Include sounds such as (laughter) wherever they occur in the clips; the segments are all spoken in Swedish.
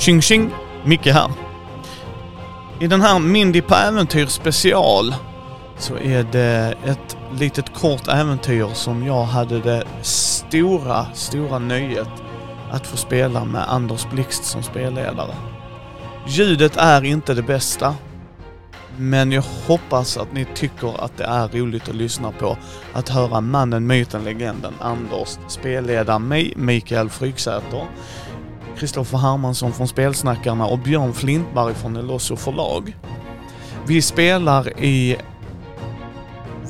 Tjing tjing! Micke här. I den här Mindy på äventyr special så är det ett litet kort äventyr som jag hade det stora, stora nöjet att få spela med Anders Blixt som spelledare. Ljudet är inte det bästa, men jag hoppas att ni tycker att det är roligt att lyssna på. Att höra mannen, myten, legenden Anders spelleda mig, Mikael Fryksäter, Kristoffer Hermansson från Spelsnackarna och Björn Flintberg från Elosso förlag. Vi spelar i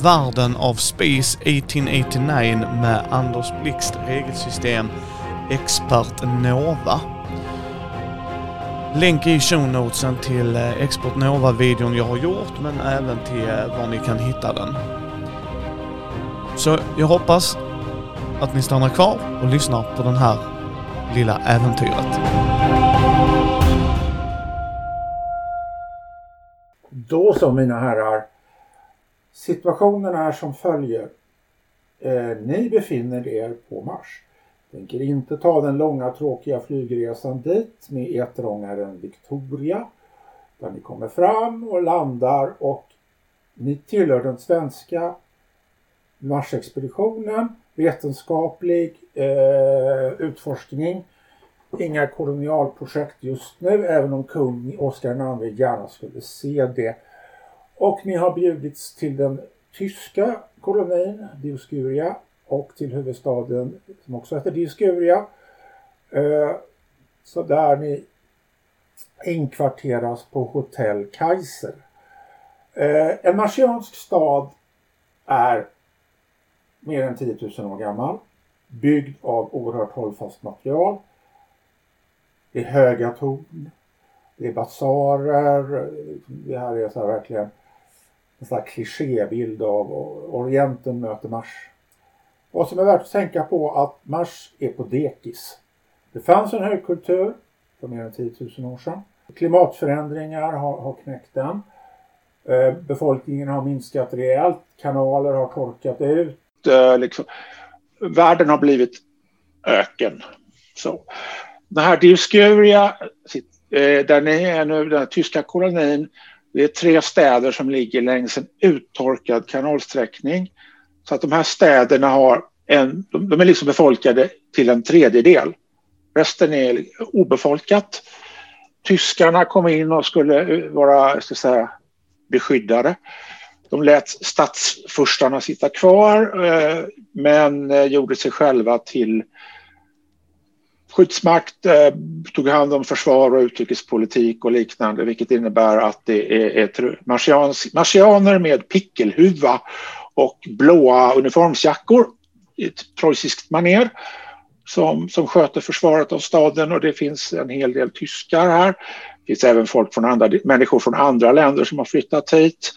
världen av Space 1889 med Anders Blixt regelsystem Expert Nova. Länk i show notesen till eh, Expert Nova-videon jag har gjort, men även till eh, var ni kan hitta den. Så jag hoppas att ni stannar kvar och lyssnar på den här lilla äventyret. Då så mina herrar. Situationen är som följer. Eh, ni befinner er på Mars. Tänker inte ta den långa tråkiga flygresan dit med eterångaren Victoria. Där ni kommer fram och landar och ni tillhör den svenska Marsexpeditionen. Vetenskaplig eh, utforskning. Inga kolonialprojekt just nu även om kung Oscar II gärna skulle se det. Och ni har bjudits till den tyska kolonin Dioscuria och till huvudstaden som också heter Dioscuria. Eh, så där ni inkvarteras på Hotell Kaiser. Eh, en marsiansk stad är mer än 10 000 år gammal. Byggd av oerhört hållfast material. Det är höga torn. Det är basarer. Det här är så här verkligen en sån här klichébild av Orienten möter Mars. Vad som är värt att tänka på att Mars är på dekis. Det fanns en högkultur för mer än 10 000 år sedan. Klimatförändringar har, har knäckt den. Eh, befolkningen har minskat rejält. Kanaler har torkat ut. Eh, liksom, världen har blivit öken. Så. Den här Dioscuria, eh, där ni är nu, den tyska kolonin, det är tre städer som ligger längs en uttorkad kanalsträckning. Så att de här städerna har en, de är liksom befolkade till en tredjedel. Resten är obefolkat. Tyskarna kom in och skulle eh, vara ska säga, beskyddade. De lät stadsfurstarna sitta kvar eh, men eh, gjorde sig själva till skyddsmakt, eh, tog hand om försvar och utrikespolitik och liknande vilket innebär att det är marsianer med pickelhuva och blåa uniformsjackor i ett preussiskt maner som, som sköter försvaret av staden och det finns en hel del tyskar här. Det finns även folk från andra, människor från andra länder som har flyttat hit.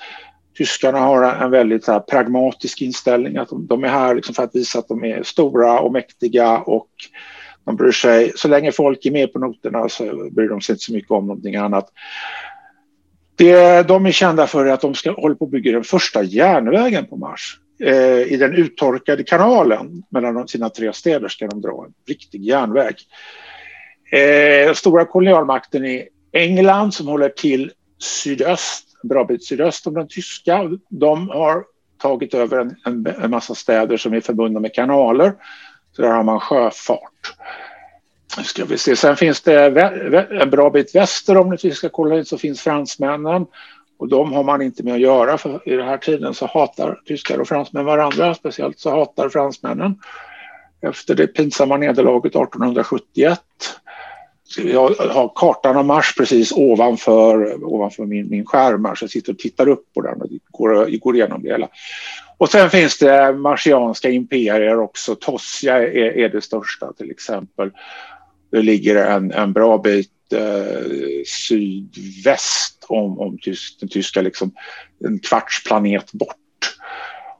Tyskarna har en väldigt här, pragmatisk inställning att de, de är här liksom för att visa att de är stora och mäktiga och de bryr sig, så länge folk är med på noterna så bryr de sig inte så mycket om någonting annat. Det de är kända för att de ska hålla på att bygga den första järnvägen på Mars. Eh, I den uttorkade kanalen mellan sina tre städer ska de dra en riktig järnväg. Eh, stora kolonialmakten är England som håller till sydöst, en bra bit sydöst om den tyska. De har tagit över en, en, en massa städer som är förbundna med kanaler. Så där har man sjöfart. Ska vi se. Sen finns det en bra bit väster om den tyska kolonin så finns fransmännen. Och de har man inte med att göra för i den här tiden så hatar tyskar och fransmän varandra. Speciellt så hatar fransmännen efter det pinsamma nederlaget 1871. Jag har kartan av Mars precis ovanför, ovanför min, min skärm här, så jag sitter och tittar upp på den och går, går igenom det hela. Och sen finns det marsianska imperier också. Tosja är, är det största till exempel. Det ligger en, en bra bit eh, sydväst om, om tysk, den tyska, liksom, en kvarts planet bort.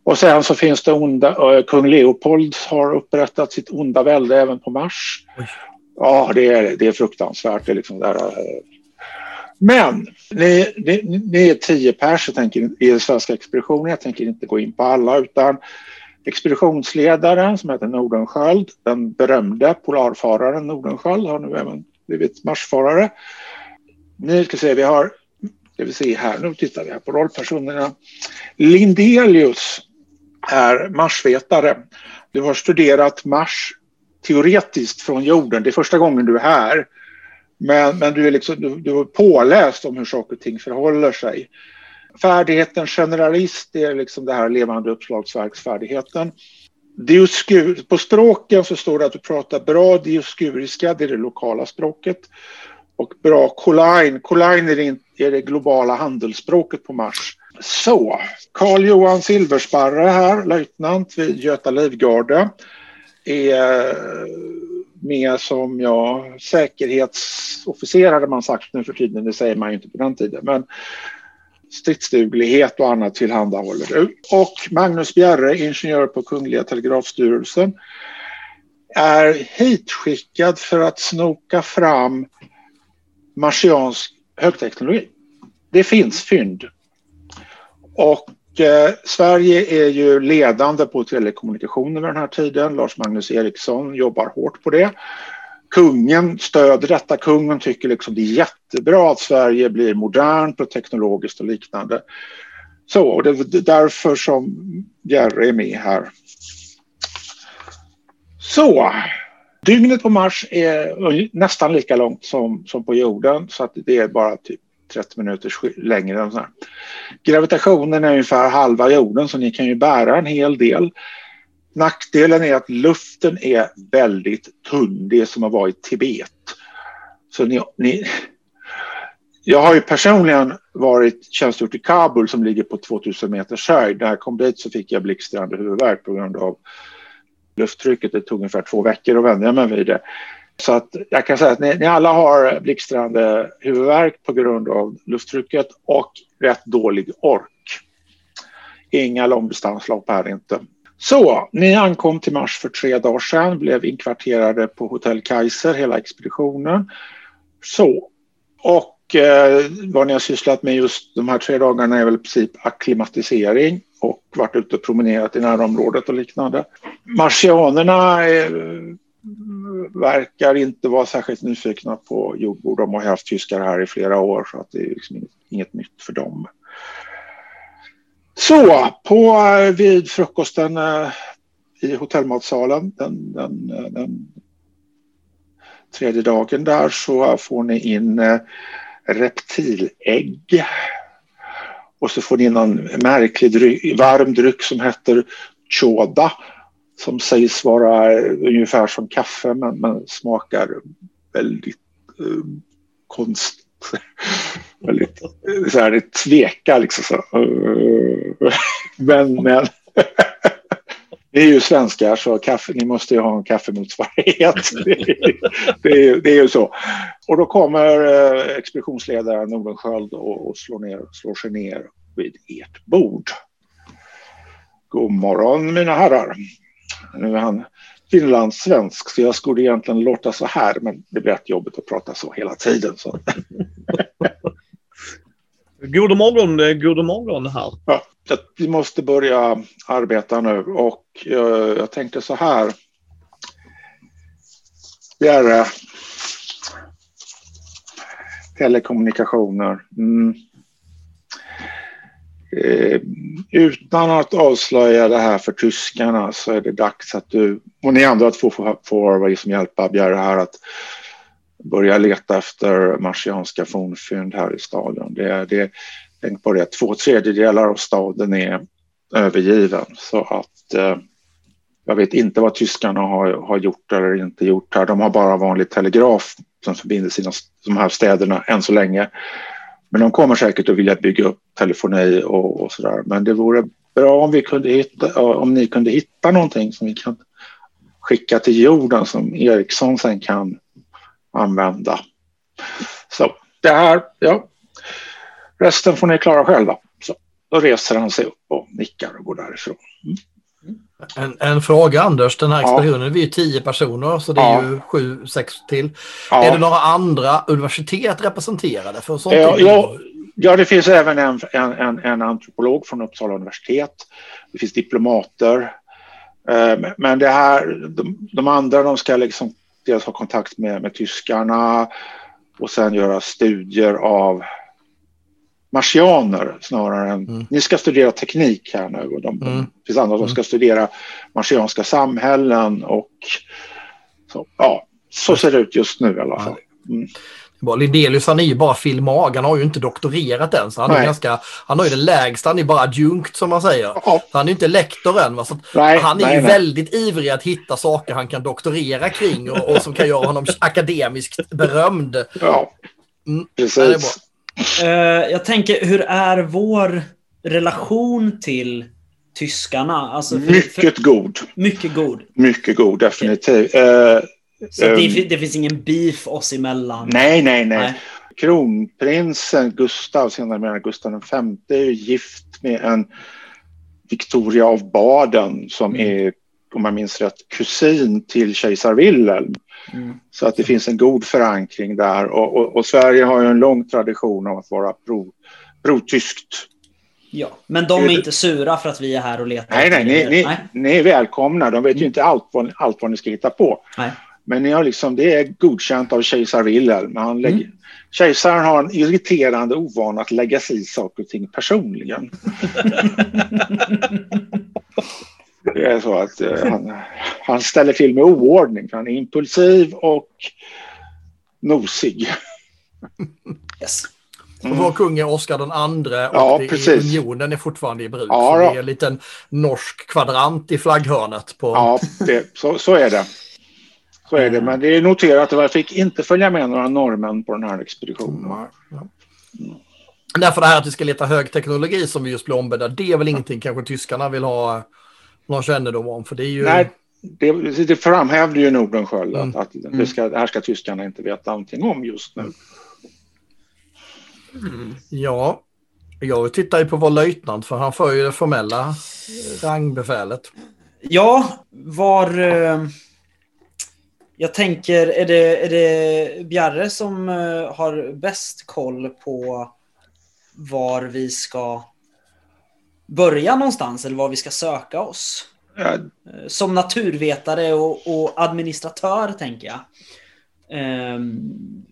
Och sen så finns det onda, eh, kung Leopold har upprättat sitt onda välde även på Mars. Ja, det är, det är fruktansvärt. Det är liksom där. Eh. Men ni, ni, ni är tio pers i den svenska expeditionen. Jag tänker inte gå in på alla utan expeditionsledaren som heter Nordenskjöld, den berömde polarfararen Nordenskjöld har nu även blivit marsfarare. Ni ska se, vi har, ska vi se här, nu tittar vi här på rollpersonerna. Lindelius är marsvetare. Du har studerat Mars teoretiskt från jorden. Det är första gången du är här. Men, men du, är liksom, du, du är påläst om hur saker och ting förhåller sig. Färdigheten generalist är liksom det här levande uppslagsverksfärdigheten. Dioskur, på språken så står det att du pratar bra dioskuriska, det är det lokala språket. Och bra kolain, kolain är det, är det globala handelsspråket på Mars. Så, Carl Johan Silversparre här, löjtnant vid Göta Livgarde, är med som ja, säkerhetsofficer hade man sagt nu för tiden, det säger man ju inte på den tiden. Men stridsduglighet och annat tillhandahåller du. Och Magnus Bjerre, ingenjör på Kungliga Telegrafstyrelsen, är hitskickad för att snoka fram marsiansk högteknologi. Det finns fynd. Och eh, Sverige är ju ledande på telekommunikationer vid den här tiden. Lars Magnus Eriksson jobbar hårt på det kungen stöder detta. Kungen tycker liksom det är jättebra att Sverige blir modernt och teknologiskt och liknande. Så, och det är därför som Jerry är med här. Så, dygnet på Mars är nästan lika långt som, som på jorden så att det är bara typ 30 minuter längre. Än så här. Gravitationen är ungefär halva jorden så ni kan ju bära en hel del. Nackdelen är att luften är väldigt tunn. Det är som att vara i Tibet. Så ni, ni, jag har ju personligen varit tjänstgjort i Kabul som ligger på 2000 meters höjd. När jag kom dit så fick jag blixtrande huvudvärk på grund av lufttrycket. Det tog ungefär två veckor att vänja mig vid det. Så att jag kan säga att ni, ni alla har blixtrande huvudvärk på grund av lufttrycket och rätt dålig ork. Inga långdistanslopp här inte. Så, ni ankom till Mars för tre dagar sedan, blev inkvarterade på Hotell Kaiser, hela expeditionen. Så, och eh, vad ni har sysslat med just de här tre dagarna är väl i princip akklimatisering och varit ute och promenerat i närområdet och liknande. Marsianerna eh, verkar inte vara särskilt nyfikna på jordbord. De har haft tyskar här i flera år så att det är liksom inget, inget nytt för dem. Så, på, eh, vid frukosten eh, i hotellmatsalen den, den, eh, den tredje dagen där så får ni in reptilägg. Och så får ni in en märklig dryck, varm dryck som heter choda som sägs vara ungefär som kaffe men, men smakar väldigt eh, konst, (laughs) väldigt eh, så här, det tvekar liksom. Så. Eh, (laughs) men, men (laughs) ni är ju svenskar så kaffe, ni måste ju ha en kaffemotsvarighet. Det, det, det är ju så. Och då kommer eh, expeditionsledaren Nordenskiöld och, och slår, ner, slår sig ner vid ert bord. God morgon mina herrar. Nu är han finlandssvensk så jag skulle egentligen låta så här men det blir rätt jobbigt att prata så hela tiden. Så. (laughs) God morgon, god morgon här. Ja, vi måste börja arbeta nu och jag, jag tänkte så här. Det är telekommunikationer. Mm. Eh, utan att avslöja det här för tyskarna så är det dags att du och ni andra två får, får liksom hjälpa Bjerre här att börja leta efter marsianska fornfynd här i staden. Det, det, tänk på det, två tredjedelar av staden är övergiven så att eh, jag vet inte vad tyskarna har, har gjort eller inte gjort här. De har bara vanlig telegraf som förbinder sina, de här städerna än så länge. Men de kommer säkert att vilja bygga upp telefoni och, och där. Men det vore bra om, vi kunde hitta, om ni kunde hitta någonting som vi kan skicka till jorden som Ericsson sen kan använda. Så det här, ja. Resten får ni klara själva. Så, då reser han sig upp och nickar och går därifrån. Mm. En, en, fråga Anders, den här expeditionen, ja. vi är tio personer så det är ja. ju sju, sex till. Ja. Är det några andra universitet representerade? För sånt ja, ja, ja, det finns även en, en, en, antropolog från Uppsala universitet. Det finns diplomater. Eh, men det här, de, de andra de ska liksom dels ha kontakt med, med tyskarna och sen göra studier av marsianer snarare än... Mm. Ni ska studera teknik här nu och de, mm. det finns andra som mm. ska studera marsianska samhällen och så, ja, så ser det ut just nu i alla fall. Mm. Lindelius han är ju bara filmag, han har ju inte doktorerat än. Så han, är ganska, han har ju den lägsta, han är bara adjunkt som man säger. Ja. han är ju inte lektor än. Va? Så nej, han är nej, ju nej. väldigt ivrig att hitta saker han kan doktorera kring och, och som kan göra honom akademiskt berömd. Ja, mm, precis. Uh, jag tänker, hur är vår relation till tyskarna? Alltså för, mycket för, god. Mycket god. Mycket god, definitivt. Uh, så um, det, det, finns ingen beef oss emellan? Nej, nej, nej. nej. Kronprinsen Gustav, senare med Gustav V, är gift med en Victoria av Baden som mm. är, om man minns rätt, kusin till kejsar Wilhelm. Mm. Så att det finns en god förankring där och, och, och Sverige har ju en lång tradition av att vara pro, pro-tyskt. Ja, men de är inte sura för att vi är här och letar? Nej, nej, ni, ni, nej. ni är välkomna. De vet ju mm. inte allt vad, allt vad ni ska hitta på. Nej. Men ni liksom, det är godkänt av kejsar Wilhelm. Han lägger, mm. Kejsaren har en irriterande ovana att lägga sig i saker och ting personligen. (laughs) det är så att eh, han, han ställer till med oordning. Han är impulsiv och nosig. Yes. Mm. Vår kung är Oscar den andre och ja, är, unionen är fortfarande i bruk. Ja, så det är en liten norsk kvadrant i flagghörnet. På... Ja, det, så, så är det. Så är det, men det är noterat att jag fick inte följa med några norrmän på den här expeditionen. Mm. Mm. Därför det här att vi ska leta högteknologi som vi just blev ombedda, det är väl ingenting kanske tyskarna vill ha någon kännedom om, för det är ju... Nej, det, det framhävde ju Nordenskjöld mm. att, att det, mm. ska, det här ska tyskarna inte veta någonting om just nu. Mm. Ja, jag tittar ju på vår löjtnant för han för ju det formella rangbefälet. Ja, var... Eh, jag tänker, är det, är det Bjarre som eh, har bäst koll på var vi ska börja någonstans eller var vi ska söka oss? Ja. Eh, som naturvetare och, och, administratör, tänker jag. Um,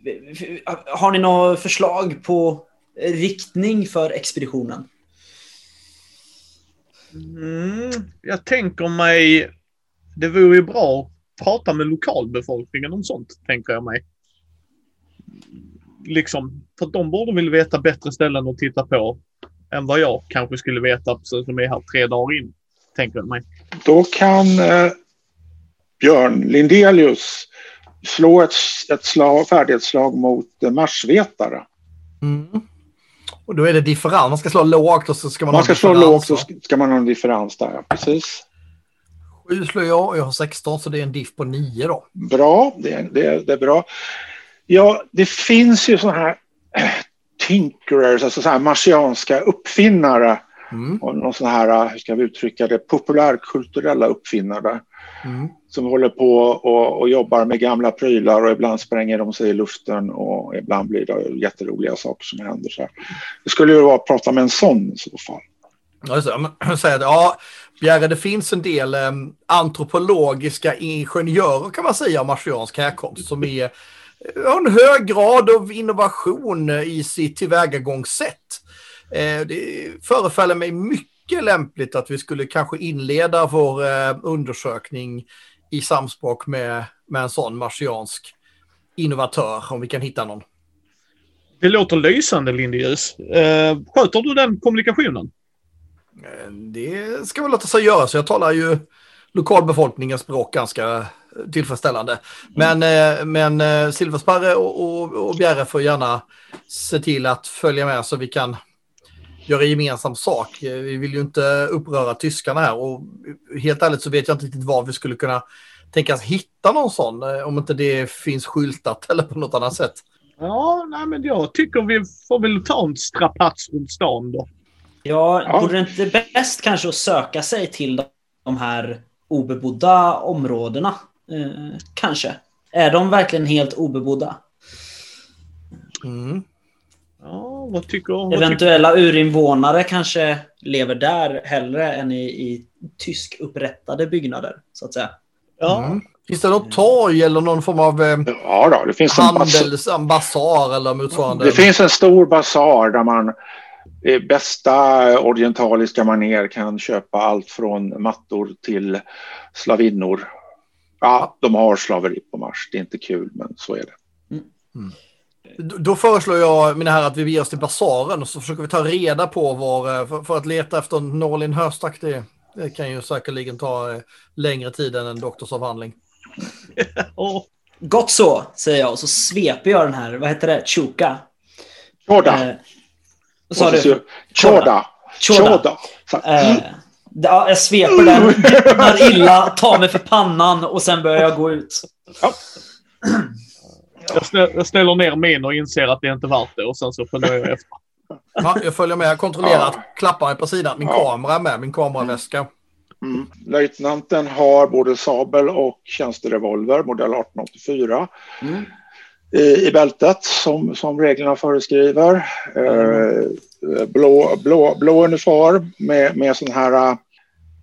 har ni något förslag på riktning för expeditionen? Mm, jag tänker mig, det vore ju bra prata med lokalbefolkningen om sånt, tänker jag mig. Liksom, för att de borde väl veta bättre ställen att titta på än vad jag kanske skulle veta, som är här tre dagar in, tänker jag mig. Då kan eh, Björn Lindelius slå ett, ett slag, färdighetsslag mot eh, marsvetare. Mm. Och då är det differens, man ska slå lågt och så ska man, man ska slå lågt så ska man ha en differens där, ja, precis. 7 slår jag och jag har 16 så det är en diff på 9 då. Bra, det är, det det är bra. Ja, det finns ju sådana här tinkerers, alltså så här marsianska uppfinnare. Mm. Och någon sån här, hur ska vi uttrycka det, populärkulturella uppfinnare. Mm. Som håller på och, och, jobbar med gamla prylar och ibland spränger de sig i luften och ibland blir det jätteroliga saker som händer. Så här. Det skulle ju vara att prata med en sån i så fall. Ja, ja, (clears throat) Bjärre, det finns en del eh, antropologiska ingenjörer kan man säga av marsiansk härkomst som är en hög grad av innovation i sitt tillvägagångssätt. Eh, det förefaller mig mycket lämpligt att vi skulle kanske inleda vår eh, undersökning i samspråk med, med en sån marsiansk innovatör, om vi kan hitta någon. Det låter lysande, Lindeljus. Eh, sköter du den kommunikationen? Eh, det ska väl låta sig göra, så jag talar ju lokalbefolkningens språk ganska tillfredsställande. Men, mm. men eh, Silversparre och, och, och Bjärre får gärna se till att följa med så vi kan göra gemensam sak. Vi vill ju inte uppröra tyskarna här och helt ärligt så vet jag inte riktigt var vi skulle kunna tänkas hitta någon sån om inte det finns skyltat (laughs) eller på något annat sätt. Ja, nej, men jag tycker vi får väl ta en strapats runt stan då. Ja, ja. vore det inte bäst kanske att söka sig till de här obebodda områdena? Eh, kanske. Är de verkligen helt obebodda? Mm. Ja, vad tycker vad Eventuella tycker... urinvånare kanske lever där hellre än i, i tysk upprättade byggnader, så att säga. Ja, mm. Finns det något torg eller någon form av eh, Ja, då, det finns handels, en basar eller motsvarande? Det finns en stor basar där man i bästa orientaliska manér kan köpa allt från mattor till slavinnor. Ja, de har slaveri på Mars. Det är inte kul, men så är det. D- Då föreslår jag, mina herrar, att vi beger oss till basaren och så försöker vi ta reda på var, eh, för, för att leta efter en nål i en höstack, det, det kan ju säkerligen ta eh, längre tid än en doktorsavhandling. (laughs) Åh, Gott så, säger jag och så sveper jag den här, vad heter det, Chuka. Choda. Eh, vad sa du? Choda. Choda. Choda. Så- Eh, ja, jag sveper den, vittnar illa, tar mig för pannan och sen börjar jag gå ut. jag, stä- jag ställer ner min och inser att det är inte värt det och sen så följer jag efter. Ja, jag följer med, jag kontrollerar Ja. att klappar är på sidan, min Ja. kamera är med, min kameraväska. Mm. Löjtnanten har både sabel och tjänsterevolver, modell 1884. Mm. I, i bältet som, som reglerna föreskriver. Eh, blå, blå, blå uniform med, med sån här uh,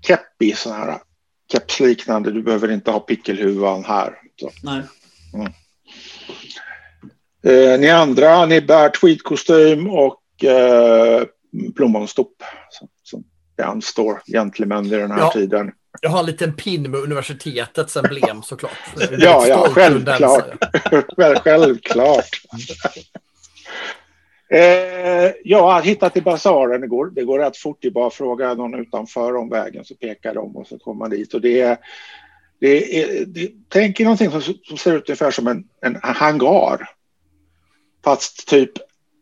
keppi, sån här uh, kepsliknande. Du behöver inte ha pickelhuvan här. Så. Nej. Eh, ni andra, ni bär tweedkostym och eh, plommonstop som, det anstår gentlemän vid den här Ja. tiden. Jag har en liten pin med universitetets emblem såklart. Ja, ja, självklart. (laughs) Självklart. Eh, ja, hitta till basaren, det går, det går rätt fort. Det är bara att fråga någon utanför om vägen så pekar de och så kommer man dit. Och det är, det är, det, tänk er någonting som, som ser ut ungefär som en, en hangar. Fast typ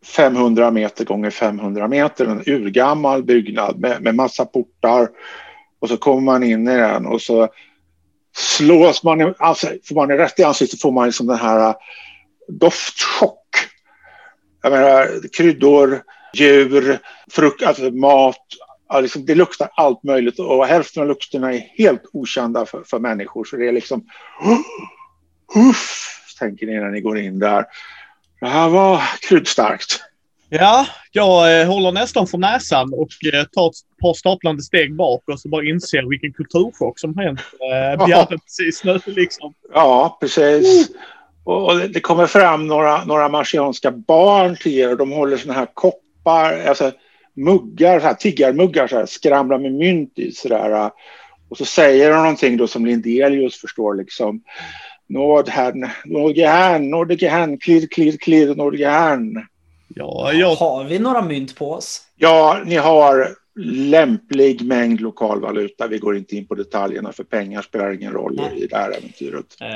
500 meter gånger 500 meter, en urgammal byggnad med, med massa portar. Och så kommer man in i den och så slås man, i- alltså får man rätt i ansiktet får man liksom den här äh, doftchock. Jag menar kryddor, djur, frukt, alltså mat. Liksom, det luktar allt möjligt och hälften av lukterna är helt okända för, för människor. Så det är liksom (gasps) uff, tänker ni när ni går in där. Det här var kryddstarkt. Ja, jag eh, håller nästan för näsan och eh, tar ett par staplande steg bak och så bara inser vilken kulturchock som hänt eh, (laughs) Bjarne precis nu. Liksom. Ja, precis. Och och det det kommer fram några, några marsianska barn till er och de håller såna här koppar, alltså muggar, så här, tiggarmuggar, så här, skramlar med mynt i sådär. Och så säger de någonting då som Lindelius förstår liksom. Nordherrn, Nordgehärn, Nordgehärn, klirr, klirr, klirr, Nordgehärn. Ja, jag, Har vi några mynt på oss? Ja, ni har lämplig mängd lokalvaluta. Vi går inte in på detaljerna för pengar spelar ingen roll Nej. i det här äventyret. Eh,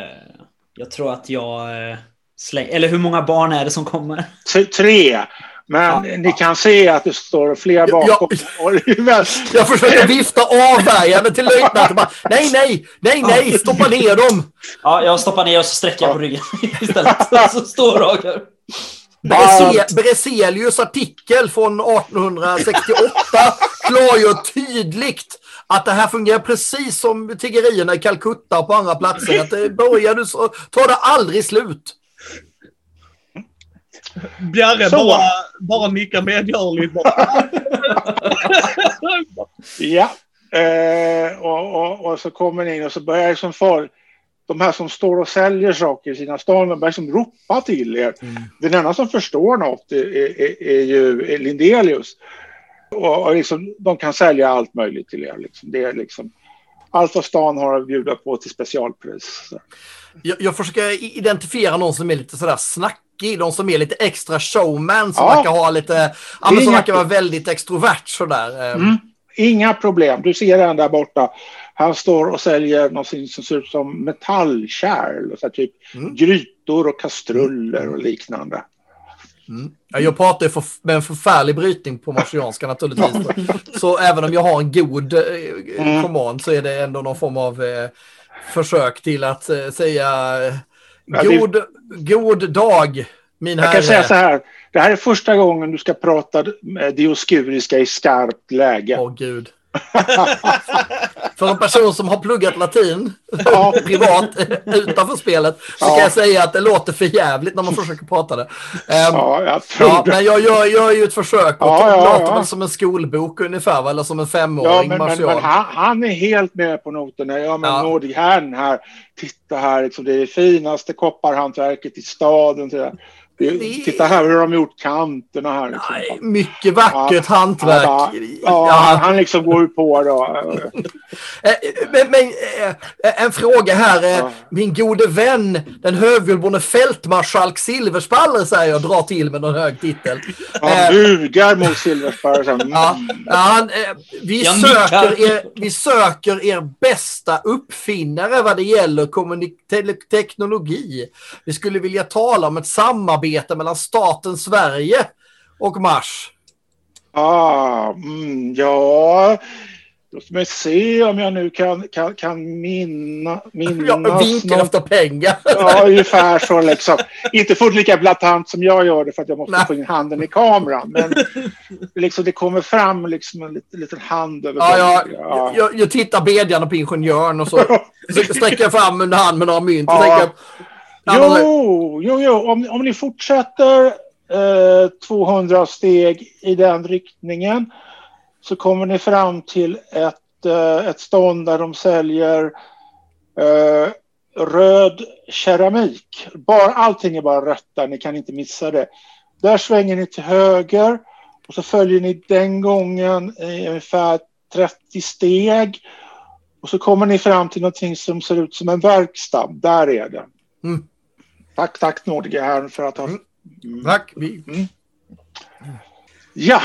jag tror att jag... Eh, släng... Eller hur många barn är det som kommer? T- Tre. Men Ja. ni kan se att det står fler Ja, bakom. Är väl- Jag försöker vifta av värjan till (laughs) löjtnanten. Nej, nej, nej, nej, stoppa ner dem. Ja, jag stoppar ner och så sträcker jag på ryggen (laughs) istället. Så står här. Brese- Breselius artikel från 1868 klargör tydligt att det här fungerar precis som tiggerierna i Calcutta och på andra platser. Att det börjar du så tar det aldrig slut. Bjarre Så. bara, bara nickar medgörligt. (laughs) Ja. Eh, och, och, och så kommer ni in och så börjar liksom far, de här som står och säljer saker i sina stan de börjar liksom ropa till er. Den enda som förstår något är, är, är ju Lindelius. Och, och liksom, de kan sälja allt möjligt till er. Liksom. Det är liksom, allt vad stan har att bjuda på till specialpris. Jag, jag försöker identifiera någon som är lite sådär snackig, de som är lite extra showman, som Ja. verkar ha lite, ja, men som verkar vara väldigt extrovert sådär. eh. Mm. Inga problem. Du ser en där borta. Han står och säljer något som ser ut som metallkärl. Så typ Mm. grytor och kastruller och liknande. Mm. Ja, Jag pratar för, med en förfärlig brytning på marsianska naturligtvis. Så även om jag har en god eh, Mm. command så är det ändå någon form av eh, försök till att eh, säga Ja, det- god, god dag min Jag kan säga herre. så här. Det här är första gången du ska prata med dioskuriska i skarpt läge. Åh gud. (laughs) För en person som har pluggat latin Ja. (laughs) privat utanför spelet så Ja. kan jag säga att det låter för jävligt när man försöker prata det. Ehm, Ja, jag tror Ja, det. men jag gör, gör ju ett försök och Ja, ja, ja, låter ja. väl som en skolbok ungefär, va? eller som en Ja, femåring men, men, martial. men han, han är helt med på noterna. Ja, men Ja. Nordic Hand här. Titta här, liksom, det är det finaste kopparhantverket i staden. Det, det, Det- titta här hur de gjort kanterna här. Liksom. Nej, mycket vackert Ja, hantverk. Ja, Ja, ja, han liksom går ju på då. (laughs) Eh, Men, men eh, en fråga här. eh, Ja. Min gode vän, den högviljborne fältmarskalk Silverspalle säger jag, drar till med någon hög titel. Han bugar mot här, Mm. (laughs) Ja, han, vi, Jag söker nickar. er, vi söker er bästa uppfinnare vad det gäller kommunik- te- teknologi. Vi skulle vilja tala om ett samarbete mellan staten Sverige och Mars. Ah, mm, ja, låt mig se om jag nu kan, kan, kan minna, (laughs) minnas. Jag vinkar något. efter pengar. (laughs) Ja, ungefär så liksom. Inte fullt lika blatant som jag gör det för att jag måste Nej. få in handen i kameran. Men (laughs) liksom det kommer fram liksom en liten, liten hand över Ja, ja. jag, jag tittar bedjande på ingenjören och så så sträcker jag fram en hand med några mynt. Och Ja. tänker, att- Jo, jo, jo. Om, om ni fortsätter eh, 200 steg i den riktningen så kommer ni fram till ett, eh, ett stånd där de säljer eh, röd keramik. Bara, allting är bara rött där, ni kan inte missa det. Där svänger ni till höger och så följer ni den gången i ungefär 30 steg. Och så kommer ni fram till någonting som ser ut som en verkstad. Där är det. Mm. Tack, tack Nordica här för att ha... Mm. Mm. Tack. Vi, Ja,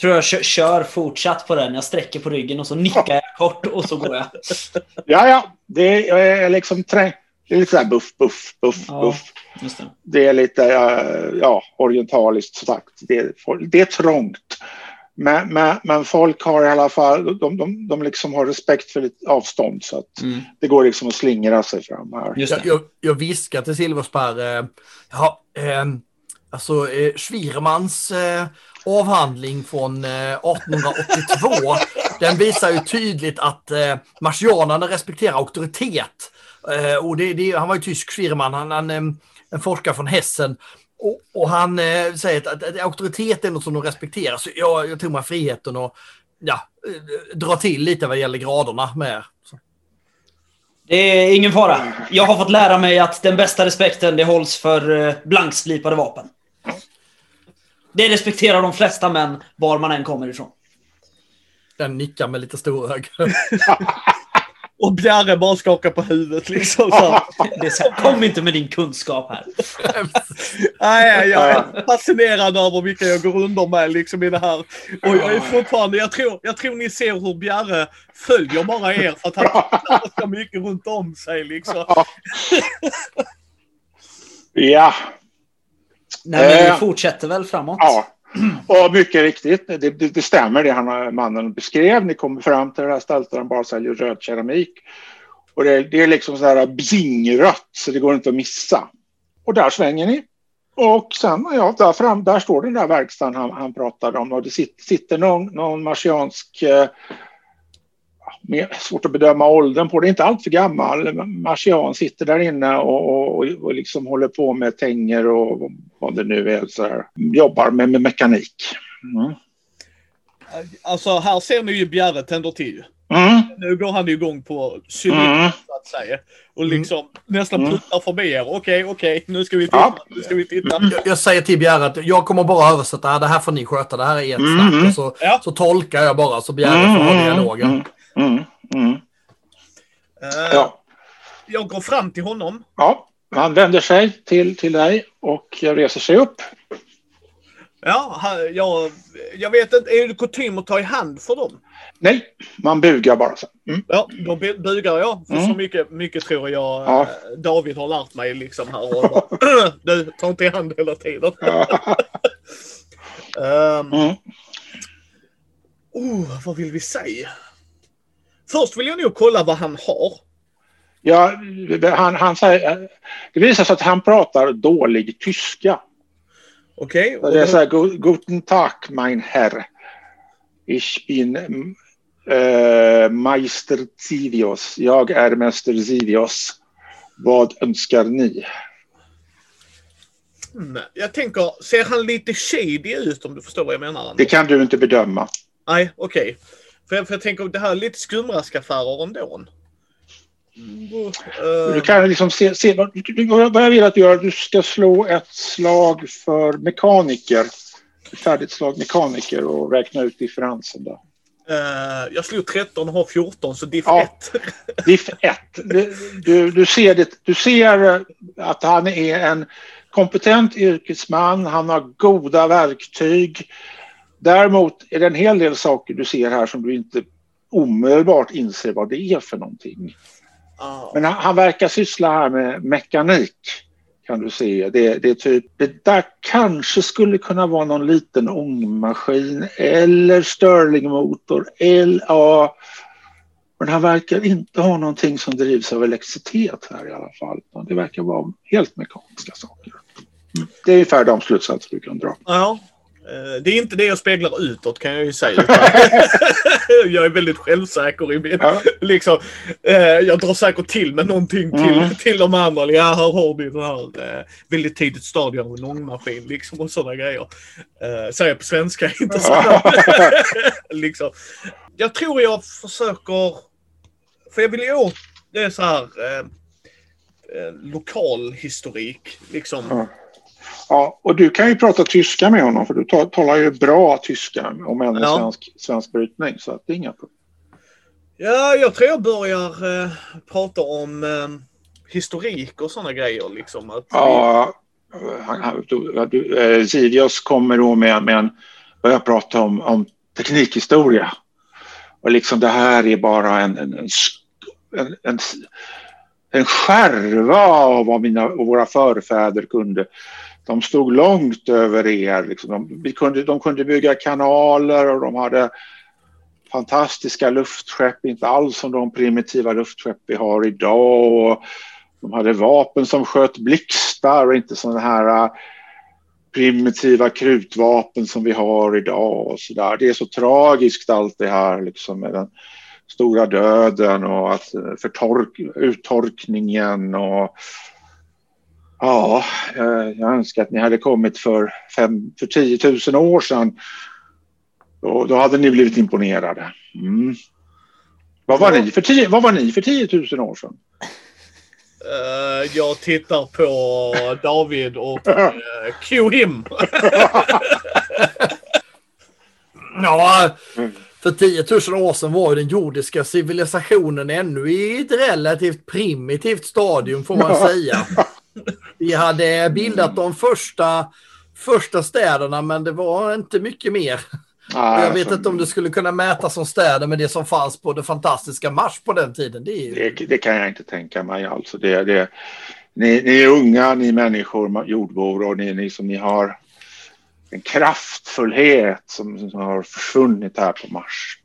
Tror jag kör, kör fortsatt på den. Jag sträcker på ryggen och så nickar jag kort och så går jag. (laughs) ja, ja. Det är liksom trä... Det är lite sådär buff, buff, buff, Ja. buff. Just det. Det är lite, ja, orientaliskt sagt. Det är, det är trångt. Men, men, men folk har i alla fall, de, de, de liksom har respekt för lite avstånd så att Mm. det går liksom att slingra sig fram här. Just jag, jag, jag viskar till Silverspär. Eh, ja, eh, alltså eh, Schwirmans eh, avhandling från eh, 1882. (laughs) den visar ju tydligt att eh, marsianerna respekterar auktoritet. Eh, och det, det, han var ju tysk Schwirman, han, han, eh, en forskare från Hessen. Och, och han eh, säger att, att auktoritet är något som de respekterar. Så jag, jag tog mig friheten och ja, eh, dra till lite vad gäller graderna med. Så. Det är ingen fara. Jag har fått lära mig att den bästa respekten det hålls för eh, blankslipade vapen. Det respekterar de flesta män var man än kommer ifrån. Den nickar med lite stor ögon. (laughs) Och Bjarre bara skakar på huvudet liksom. Så. här. Det är så, kom inte med din kunskap här. Nej, jag är fascinerad över vilka jag går under med liksom i det här. Och jag är fortfarande, jag tror, jag tror ni ser hur Bjarre följer bara er för att han tittar så mycket runt om sig liksom. Ja, Nej, men vi Eh. fortsätter väl framåt. ja. Och mycket riktigt, det, det, det stämmer det han, mannen beskrev. Ni kommer fram till det här stället där han bara säljer röd keramik. Och det, det är liksom så här bzingrött så det går inte att missa. Och där svänger ni. Och sen, ja, där, fram, där står den där verkstaden han, han pratade om. Och det sitter, sitter någon, någon marsiansk... Eh, Mer, svårt att bedöma åldern på det. Inte allt för gammal. Marsian sitter där inne och, och, och liksom håller på med tänger och vad det nu är. Så här, jobbar med, med mekanik. Mm. Alltså här ser ni ju Bjarre tänder till. Mm. Nu går han igång på cylinder Mm. så att säga. Och liksom nästan Mm. puttar förbi er. Okej, okej, nu ska vi titta. Ja. Nu ska vi titta. Mm. Jag, jag säger till Bjerre att jag kommer bara översätta. Det här får ni sköta. Det här är ert Mm. snack. Och så, Ja. så tolkar jag bara så Bjerre får ha dialogen. Mm. Mm. Eh, Ja. Jag går fram till honom. ja, han vänder sig till, till dig och reser sig upp. Ja, jag, jag vet inte. Är det kutym att ta i hand för dem? Nej, man bugar bara. Så. Mm. Ja, då bu- bugar jag. För Mm. så mycket, mycket tror jag Ja. eh, David har lärt mig liksom här. Och (laughs) bara, (clears throat) du, ta inte i hand hela tiden. (laughs) Ehm, Mm. oh, vad vill vi säga? Först vill jag nog kolla vad han har. Ja, han, han säger, det visar sig att han pratar dålig tyska. Okej? Det är så här, "Gu- Guten Tag, mein Herr. Ich bin Eh, Meister Zivios. Jag är Mäster Zivios. Vad önskar ni? Mm, jag tänker, ser han lite shady ut om du förstår vad jag menar? Anders? Det kan du inte bedöma. Nej, okej. För, jag- för jag tänker, det här är lite skumraskaffärer ändå. Mm, eh, Du kan liksom se, se vad, vad jag vill att du gör, du ska slå ett slag för mekaniker. Ett färdigt slag mekaniker och räkna ut differensen där. eh, jag slog 13 och har 14, så diff Ja. 1. (laughs) Diff 1. Du, du, du, ser det, du ser att han är en kompetent yrkesman, han har goda verktyg. Däremot är det en hel del saker du ser här som du inte omedelbart inser vad det är för någonting. Ah. Men han, han verkar syssla här med mekanik. Kan du se. Det, det är typ, det där kanske skulle kunna vara någon liten ångmaskin eller Stirlingmotor. Eller, ja. Men han verkar inte ha någonting som drivs av elektricitet här i alla fall. Det verkar vara helt mekaniska saker. Mm. Det är ungefär de slutsatser du kan dra. Ja. Eh, Det är inte det jag speglar utåt kan jag ju säga. (laughs) jag är väldigt självsäker i min... Ja. Liksom, eh, jag drar säkert till med någonting till, Mm. till de andra. Ja, här har vi det här eh, väldigt tidigt stadium av en ångmaskin liksom, och sådana grejer. Säger jag på svenska, (laughs) inte så. (laughs) liksom. Jag tror jag försöker... För jag vill ju åt... Det är så här... Eh, lokal historik. Liksom. Ja. Ja, och du kan ju prata tyska med honom för du ta- talar ju bra tyska om än en Ja. svensk, svensk brytning. Så att det är inga problem. Ja, jag tror jag börjar eh, prata om eh, historik och sådana grejer. Liksom. Att Ja, han, han, du, eh, Sidios kommer då med, med en, börjar prata om, om teknikhistoria. Och liksom det här är bara en, en, en, en, en, en skärva av vad mina och våra förfäder kunde. De stod långt över er. Liksom. De, vi kunde, de kunde bygga kanaler och de hade fantastiska luftskepp, inte alls som de primitiva luftskepp vi har idag. Och de hade vapen som sköt blixtar och inte sådana här äh, primitiva krutvapen som vi har idag. Och så där. Det är så tragiskt allt det här liksom med den stora döden och att äh, förtork, uttorkningen och ja, eh, jag önskar att ni hade kommit för, fem, för 10 000 år sedan. Då, då hade ni blivit imponerade. Mm. Vad, var ni för tio, vad var ni för 10 000 år sedan? Eh, jag tittar på David och uh, cue him. Ja, för 10 000 år sedan var den jordiska civilisationen ännu i ett relativt primitivt stadium får man säga. (laughs) Vi hade bildat de första, första städerna men det var inte mycket mer. Nej, Jag vet alltså, inte om det skulle kunna mätas som städer med det som fanns på det fantastiska Mars på den tiden. Det ju... Det, det kan jag inte tänka mig. Alltså det, det, ni, ni är unga, ni människor, jordbor och ni, ni, som ni har en kraftfullhet som, som har försvunnit här på Mars.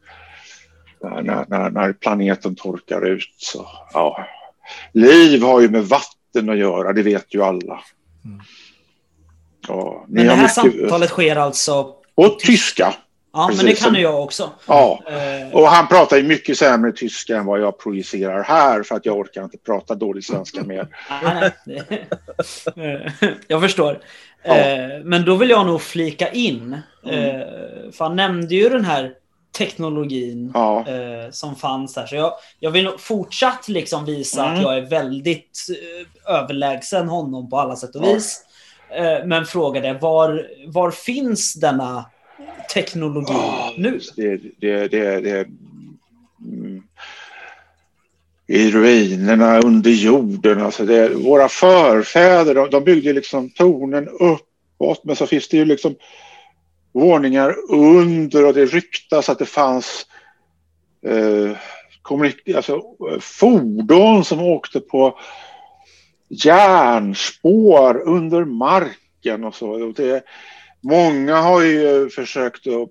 När, när, när, när planeten torkar ut. Så, ja. Liv har ju med vatten att göra, det vet ju alla. Ja, ni Men det här mycket- samtalet sker alltså... Och tyska. Ja, men det precis. kan ju jag också. Ja. Eh, Och han pratar ju mycket sämre tyska än vad jag projicerar här för att jag orkar inte prata dålig svenska mer. (laughs) Eh, jag förstår. Ja. Eh, Men då vill jag nog flika in. Mm. För han nämnde ju den här teknologin Ja, eh, som fanns här. Så jag, jag vill fortsatt liksom visa Mm. att jag är väldigt eh, överlägsen honom på alla sätt och vis. Eh, Men frågade var, var finns denna teknologi Ja, nu? det, det, det, det mm, i ruinerna under jorden. Alltså det, våra förfäder de, de byggde liksom tornen uppåt men så finns det ju liksom våningar under och det ryktas att det fanns eh, alltså, eh, fordon som åkte på järnspår under marken och så. Och det, många har ju försökt att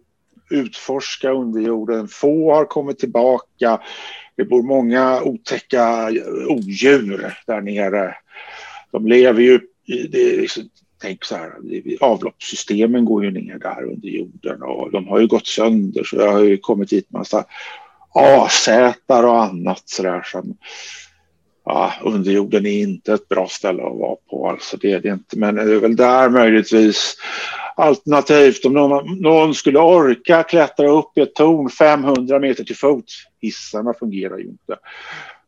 utforska underjorden. Få har kommit tillbaka. Det bor många otäcka odjur där nere. De lever ju i, det tänk så här, avloppssystemen går ju ner där under jorden och de har ju gått sönder så det har ju kommit hit massa asätar och annat sådär som ja, underjorden är inte ett bra ställe att vara på. Alltså det är det inte, men det är väl där möjligtvis alternativt om någon, någon skulle orka klättra upp i ett torn 500 meter till fots. Hissarna fungerar ju inte.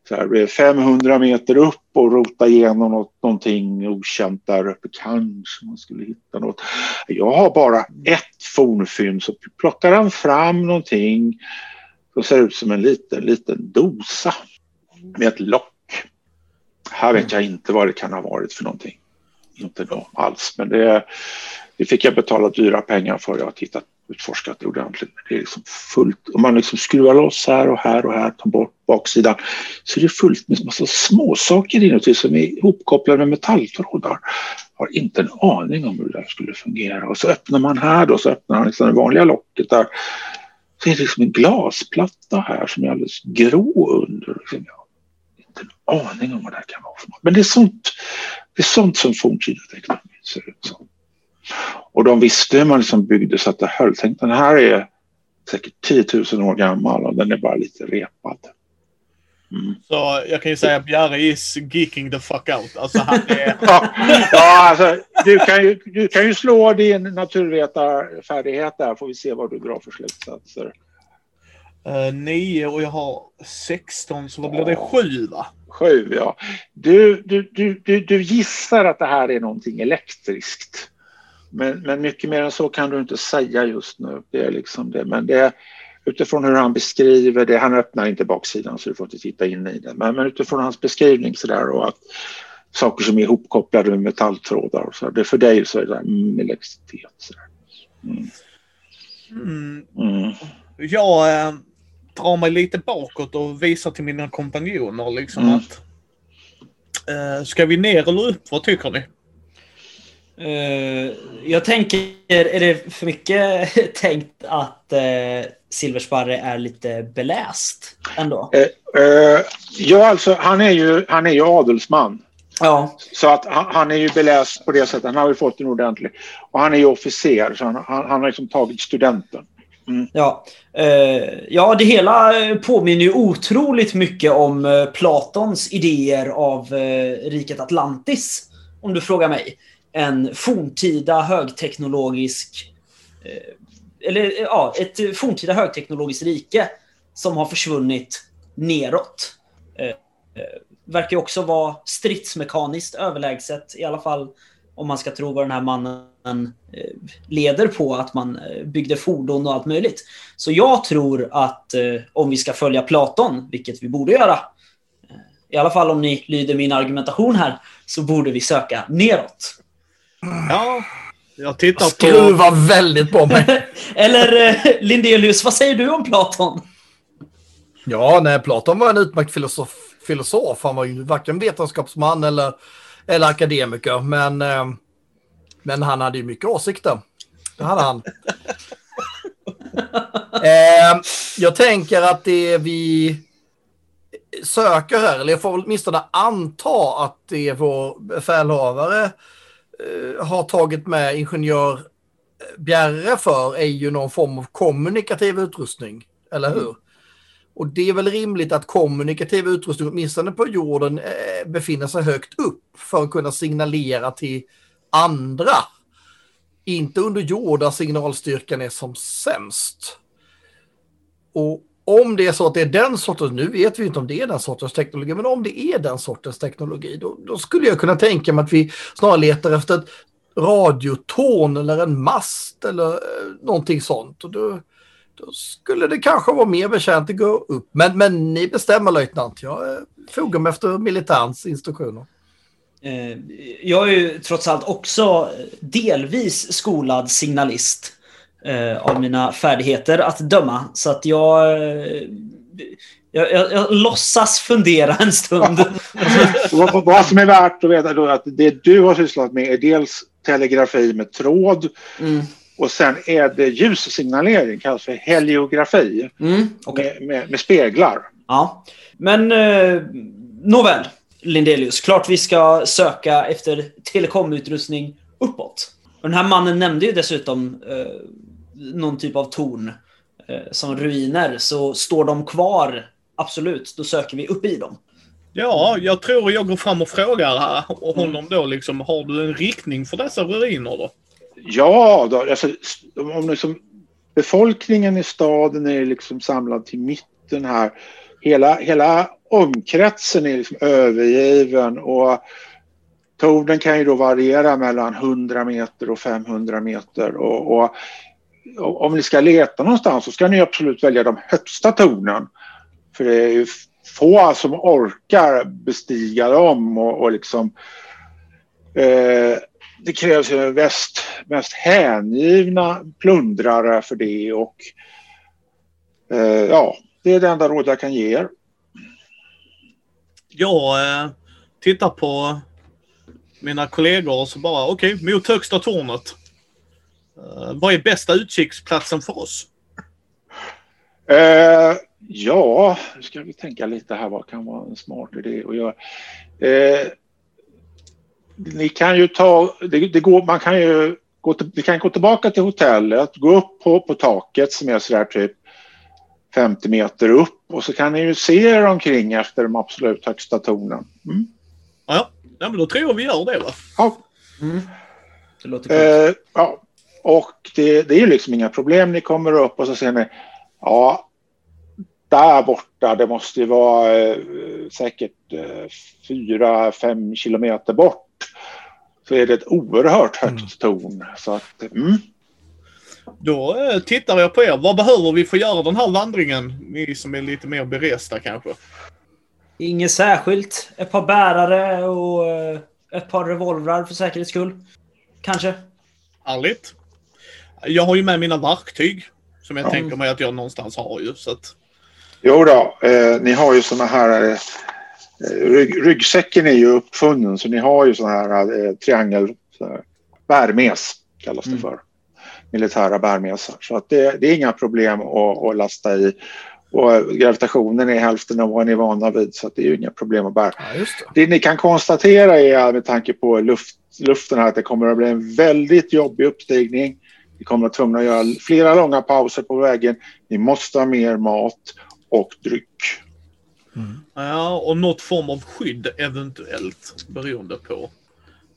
Så här, 500 meter upp och rota igenom något, någonting okänt där uppe. Kanske man skulle hitta något. Jag har bara ett fornfynd så plockar han fram någonting som ser ut som en liten, liten dosa med ett lock. Här vet jag inte vad det kan ha varit för någonting. Inte då alls, men det, det fick jag betala dyra pengar för. Jag har tittat utforskat det ordentligt. Men det är liksom fullt. Om man liksom skruvar loss här och här och här, tar bort baksidan, så är det fullt med massa småsaker inuti som är ihopkopplade med metalltrådar. Har inte en aning om hur det där skulle fungera. Och så öppnar man här då, så öppnar man liksom det vanliga locket där. Så är det liksom en glasplatta här som är alldeles grå under. Liksom, jag har inte en aning om vad det här kan vara för något. Men det är sånt, det är sånt som forntida teknologi ser ut som. Och de visste hur man liksom byggde så att det höll. Tänk den här är säkert 10 000 år gammal och den är bara lite repad. Mm. Så jag kan ju säga att Bjarre is geeking the fuck out. Alltså han är... (laughs) ja, ja alltså, du, kan ju, du kan ju slå din naturvetarfärdighet där får vi se vad du drar för slutsatser. Uh, nio och jag har 16 så vad blir det? Sju va? Sju ja. Du, du, du, du, du gissar att det här är någonting elektriskt. Men, men mycket mer än så kan du inte säga just nu. Det är liksom det. Men det, utifrån hur han beskriver det, han öppnar inte baksidan så du får inte titta in i det, men, men utifrån hans beskrivning så där och att saker som är ihopkopplade med metalltrådar och så det för dig så är det där mm, elektricitet. Så mm. Mm. Mm. Jag äh, drar mig lite bakåt och visar till mina kompanjoner liksom mm. att äh, ska vi ner eller upp? Vad tycker ni? Uh, jag tänker, är det för mycket (laughs) tänkt att uh, Silversparre är lite beläst ändå? Uh, ja, alltså han är ju, han är ju adelsman. Ja. Så att han, han, är ju beläst på det sättet. Han har ju fått en ordentlig... Och han är ju officer, så han, han, han har liksom tagit studenten. Mm. Ja. ja, det hela påminner ju otroligt mycket om Platons idéer av riket Atlantis. Om du frågar mig en forntida högteknologisk eh, eller eh, ja, ett forntida högteknologiskt rike som har försvunnit neråt. Eh, eh verkar också vara stridsmekaniskt överlägset, i alla fall om man ska tro vad den här mannen eh, leder på, att man byggde fordon och allt möjligt. Så jag tror att eh, om vi ska följa Platon, vilket vi borde göra, i alla fall om ni lyder min argumentation här, så borde vi söka neråt. Ja, jag tittar på... Skruvar väldigt på mig. (laughs) Eller eh, Lindelius, vad säger du om Platon? Ja, nej, Platon var en utmärkt filosof. filosof. Han var ju varken vetenskapsman eller, eller akademiker, men, eh, men han hade ju mycket åsikter. Det hade han. (laughs) eh, jag tänker att det vi söker här, eller jag får åtminstone anta att det är vår befälhavare har tagit med ingenjör eh, Bjerre för är ju någon form av kommunikativ utrustning, eller hur? Mm. Och det är väl rimligt att kommunikativ utrustning, åtminstone på jorden, eh, befinner sig högt upp för att kunna signalera till andra. Inte under jord där signalstyrkan är som sämst. Och om det är så att det är den sortens, nu vet vi inte om det är den sortens teknologi, men om det är den sortens teknologi, då, då skulle jag kunna tänka mig att vi snarare letar efter ett radiotorn eller en mast eller eh, någonting sånt. Och då, då skulle det kanske vara mer betjänt att gå upp. Men, men ni bestämmer löjtnant, jag eh, fogar mig efter militärens instruktioner. Eh, jag är ju trots allt också delvis skolad signalist av mina färdigheter att döma. Så att jag, eh, jag, jag, jag låtsas fundera en stund. (laughs) vad, vad som är värt att veta då är att det du har sysslat med är dels telegrafi med tråd mm. och sen är det ljussignalering, kallas för heliografi, mm, okay. med, med, med, speglar. Ja, men eh, nåväl, Lindelius. Klart vi ska söka efter telekomutrustning uppåt. Och den här mannen nämnde ju dessutom eh, någon typ av torn. eh, som ruiner så står de kvar, absolut, då söker vi upp i dem. Ja, jag tror jag går fram och frågar här, och honom då liksom, har du en riktning för dessa ruiner då? Ja, då, alltså, om liksom, befolkningen i staden är liksom samlad till mitten här. Hela, hela omkretsen är liksom övergiven och tornen kan ju då variera mellan 100 meter och 500 meter. Och, och, om ni ska leta någonstans så ska ni absolut välja de högsta tornen. För det är ju få som orkar bestiga dem och, och liksom eh, det krävs ju mest, mest hängivna plundrare för det och eh, ja, det är det enda råd jag kan ge er. Jag eh, tittar på mina kollegor och så bara okej, okay, mot högsta tornet. Uh, vad är bästa utkiksplatsen för oss? Uh, ja, nu ska vi tänka lite här. Vad kan vara en smart idé att göra? Uh, ni kan ju ta, det, det, går, man kan ju gå, till, ni kan gå tillbaka till hotellet, gå upp på, på taket som är sådär typ 50 meter upp och så kan ni ju se er omkring efter de absolut högsta tornen. Mm. Ja, ja, men då tror jag vi gör det va? Ja. Mm. Det låter eh, ja. Och det, det är ju liksom inga problem. Ni kommer upp och så ser ni, ja, där borta, det måste ju vara eh, säkert eh, fyra, fem kilometer bort. Så är det ett oerhört högt mm. torn. Så att, mm. Då eh, tittar jag på er. Vad behöver vi för att göra den här vandringen? Ni som är lite mer beresta kanske. Inget särskilt. Ett par bärare och eh, ett par revolvrar för säkerhets skull. Kanske. Härligt. Jag har ju med mina verktyg. Som jag mm. tänker mig att jag någonstans har ju. Så att... Jo då, eh, ni har ju såna här... Eh, rygg, ryggsäcken är ju uppfunnen så ni har ju såna här eh, triangel... Så här, bärmes kallas det mm. för. Militära bärmesar. Så att det, det är inga problem att, att lasta i. Och gravitationen är hälften av vad ni är vana vid så det är ju inga problem att bära. Ja, det. det. ni kan konstatera är med tanke på luft, luften här att det kommer att bli en väldigt jobbig uppstigning. Ni kommer att tvungna att göra flera långa pauser på vägen. Ni måste ha mer mat och dryck. Mm. Ja, och något form av skydd eventuellt beroende på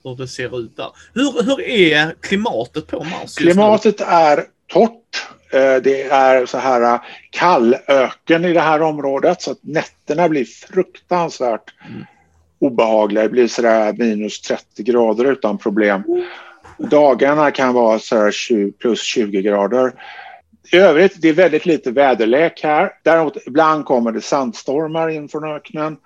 hur det ser ut där. Hur, hur är klimatet på Mars? Klimatet är torrt Eh, det är så här eh, kallöken i det här området så att nätterna blir fruktansvärt mm. obehagliga. Det blir sådär minus 30 grader utan problem. Dagarna kan vara så 20, plus 20 grader. I övrigt, det är väldigt lite väderlek här. Däremot ibland kommer det sandstormar in från öknen.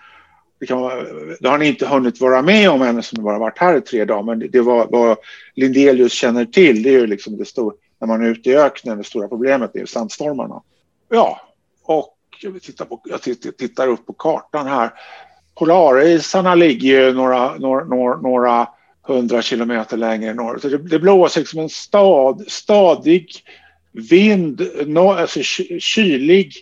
Det, kan vara, det har ni inte hunnit vara med om än som bara varit här i tre dagar, men det, var vad Lindelius känner till. Det är ju liksom det stora när man är ute i öknen, det stora problemet är ju sandstormarna. Ja, och jag, tittar, på, jag tittar upp på kartan här. Polarisarna ligger ju några, några, några, några hundra kilometer längre norrut. Det, det blåser liksom en stad, stadig vind, no, alltså kylig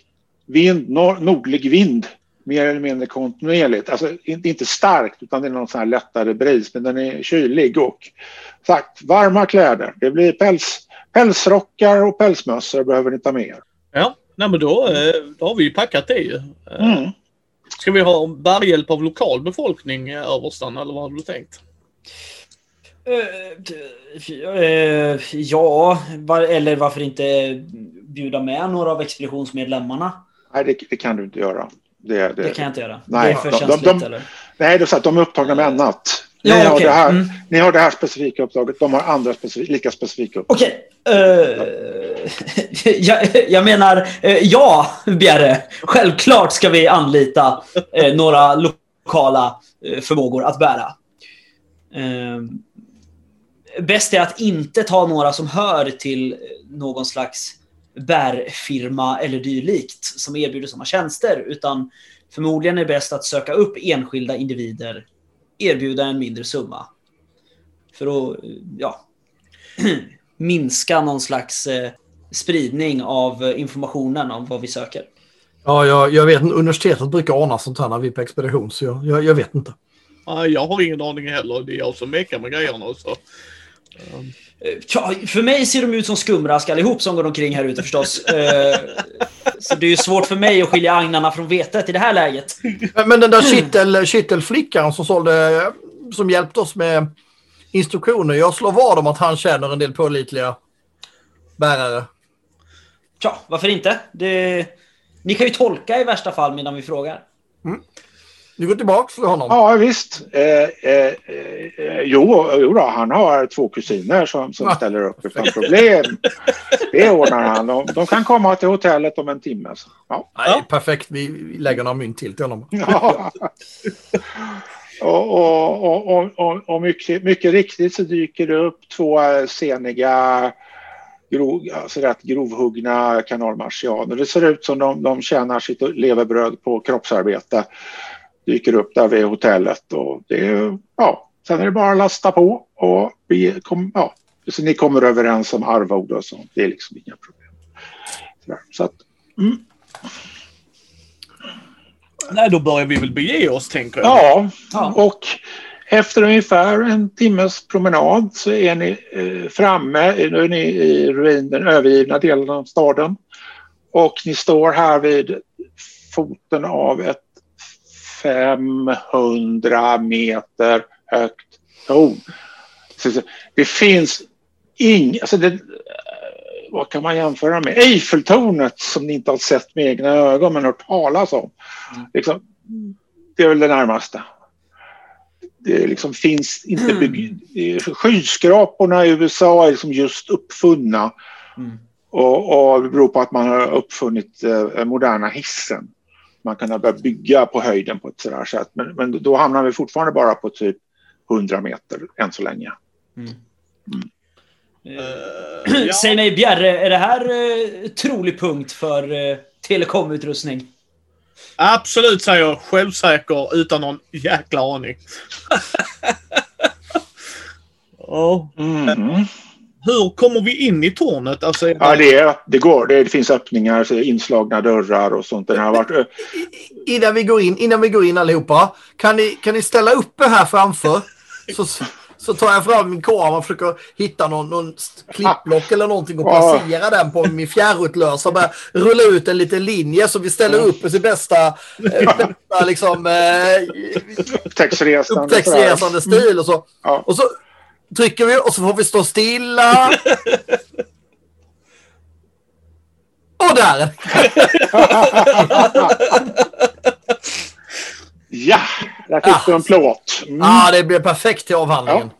vind, nord, nordlig vind mer eller mindre kontinuerligt. Alltså inte starkt utan det är någon sån här lättare bris men den är kylig och sagt varma kläder. Det blir päls, Pälsrockar och pälsmössor behöver ni ta med er. Ja, nej, men då, eh, då har vi ju packat det ju. Eh, mm. Ska vi ha bärhjälp av lokal befolkning överstan eller vad har du tänkt? Uh, ja, eller varför inte bjuda med några av expeditionsmedlemmarna? Nej, det, det kan du inte göra. Det, det, det, kan jag inte göra. Nej, det är för de, känsligt, de, de, eller? Nej, det är så att de är upptagna med annat. Ni, ja, har okay. det här, mm. ni har det här specifika uppdraget, de har andra specifika, lika specifika uppdrag. Okej. Okay. Uh, eh, (laughs) jag, jag, menar, uh, ja, Bjerre. Självklart ska vi anlita uh, några lokala förmågor att bära. Eh, bäst är att inte ta några som hör till någon slags bärfirma eller dylikt som erbjuder sådana tjänster, utan förmodligen är det bäst att söka upp enskilda individer erbjuda en mindre summa. För att eh, ja, (clears throat) minska någon slags eh, spridning av informationen om vad vi söker. Ja, jag, jag vet Universitetet brukar ordna sånt här när vi är på expedition, så jag, jag, jag vet inte jag har ingen aning heller. Det är jag som mekar med grejerna. Så. Eh, Ja, för mig ser de ut som skumrask allihop som går omkring här ute förstås. (laughs) Eh, Så det är ju svårt för mig att skilja agnarna från vetet i det här läget. Men, den där kittel, kittelflickan som sålde, som hjälpte oss med instruktioner. Jag slår vad om att han känner en del pålitliga bärare. Tja, varför inte? Det... Ni kan ju tolka i värsta fall medan vi frågar. Vi går tillbaka till honom. Ja, visst. Eh, eh, eh, jo, jo då, han har två kusiner som, som Ja. ställer upp utan problem. Det ordnar han. De, de kan komma till hotellet om en timme. Så. Ja. Nej, perfekt. Vi vi lägger några mynt till till honom. Ja. (laughs) Och, och, och, och, och, och mycket, mycket riktigt så dyker det upp två eh, seniga, grov, alltså rätt grovhuggna kanalmarsianer. Det ser ut som de, de tjänar sitt levebröd på kroppsarbete. Dyker upp där vid hotellet och det är, ja, sen är det bara att lasta på och vi kom, ja, så ni kommer överens om arvode och sånt. Det är liksom inga problem. Så att, Nej, då börjar vi väl bege oss, tänker jag. Ja, Ja. och efter ungefär en timmes promenad så är ni eh, framme, nu är ni i ruin, den övergivna delen av staden. Och ni står här vid foten av ett 500 meter högt torn. Det finns inget, alltså det, eh, vad kan man jämföra med? Eiffeltornet som ni inte har sett med egna ögon men hört talas om. Liksom, det är väl det närmaste. Det liksom finns inte bygg... det är- Skyskraporna i USA är liksom just uppfunna. Mm. Och, och det beror på att man har uppfunnit eh, moderna hissen. Man kan börja bygga på höjden på ett sådär sätt. Men, men då hamnar vi fortfarande bara på typ 100 meter än så länge. Eh, ja. (clears throat) Säg mig Bjerre, är det här eh, trolig punkt för eh, telekomutrustning? Absolut, säger jag självsäker utan någon jäkla aning. Ja. (laughs) (laughs) Mm. Hur kommer vi in i tornet? Alltså, är Ja, det, är, det går. Det, det finns öppningar, inslagna dörrar och sånt. Den har varit, Innan vi går in, innan vi går in allihopa, kan ni, kan ni ställa upp er här framför? Så, så tar jag fram min kamera och försöker hitta någon, någon klippblock eller någonting och Ja. placera den på min fjärrutlösare. Bara rulla ut en liten linje så vi ställer upp oss i bästa, eh, bästa liksom, eh, upptäcktsresande. upptäcktsresande stil. Och så, Ja. och så trycker vi och så får vi stå stilla. (laughs) Och där! Ja, där fick du en plåt. Mm. Ja, det blir perfekt till avhandlingen.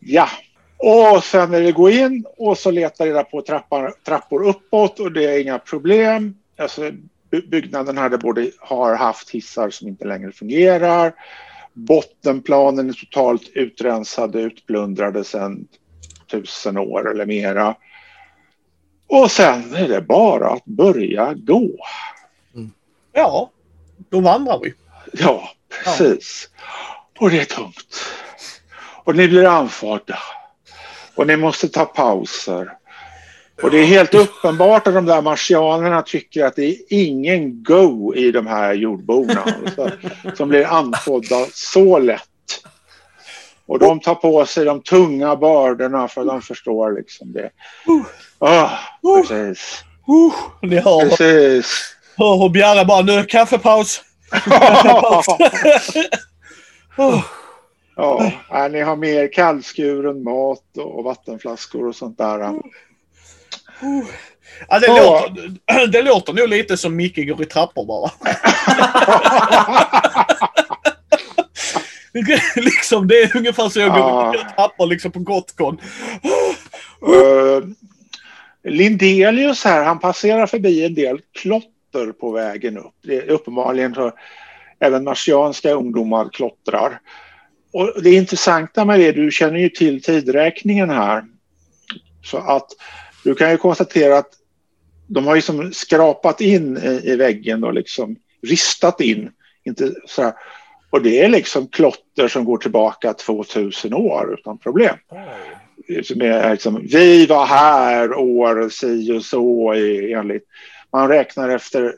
Ja. Och sen när det går in och så letar reda på trappar, trappor uppåt och det är inga problem. Alltså, by- byggnaden hade både har haft hissar som inte längre fungerar. Bottenplanen är totalt utrensad, utplundrade sedan tusen år eller mera. Och sen är det bara att börja gå. Ja, då vandrar vi. Ja, precis. Och det är tungt. Och ni blir andfådda. Och ni måste ta pauser. Och det är helt uppenbart att de där marsianerna tycker att det är ingen go i de här jordborna så- som blir andfådda så lätt. Och de tar på sig de tunga bördorna för de förstår liksom det. Ah, precis. Uh, ni hör, Precis. hör hur Bjarre bara, nu kaffepaus. (laughs) Ja, ni har mer kallskuren mat och vattenflaskor och sånt där. Ja, det, Ja. låter, (clears throat) det låter nog lite som Micke går i trappor bara. (laughs) (laughs) liksom, det är ungefär så jag går Ja. i trappor liksom på Gotcon. Uh, Lindelius här, han passerar förbi en del klotter på vägen upp. Det är uppenbarligen så även marsianska ungdomar klottrar. Och det intressanta med det, du känner ju till tidräkningen här. Så att du kan ju konstatera att de har ju som skrapat in i, väggen och liksom ristat in. Inte så här. Och det är liksom klotter som går tillbaka 2000 år utan problem som är liksom, vi var här år si och så enligt. Man räknar efter,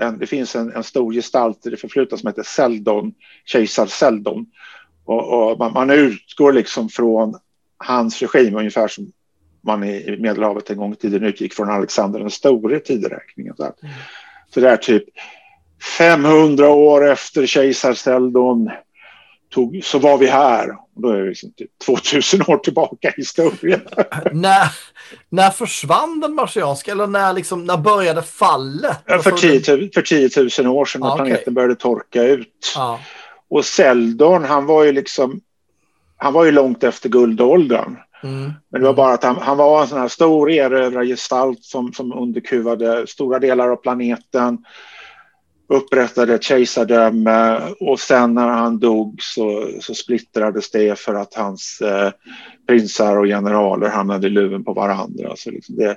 en, det finns en, en stor gestalt i det förflutna som heter Seldon, kejsar Seldon. Och, och man, man utgår liksom från hans regim ungefär som man i Medelhavet en gång i tiden utgick från Alexander den store tideräkningen. Så, mm. så det är typ 500 år efter kejsar Seldon tog, så var vi här. Och då är det liksom typ 2000 år tillbaka i historien. (laughs) när, när försvann den marsianska eller när, liksom, när började fallet? För 10, för 10 000 år sedan när ah, okay. planeten började torka ut. Ah. Och Seldon, han var ju liksom han var ju långt efter guldåldern. Mm. Men det var bara att han, han var en sån här stor erövrargestalt som, som underkuvade stora delar av planeten upprättade ett kejsardöme och sen när han dog så, så splittrades det för att hans eh, prinsar och generaler hamnade i luven på varandra. Så liksom det,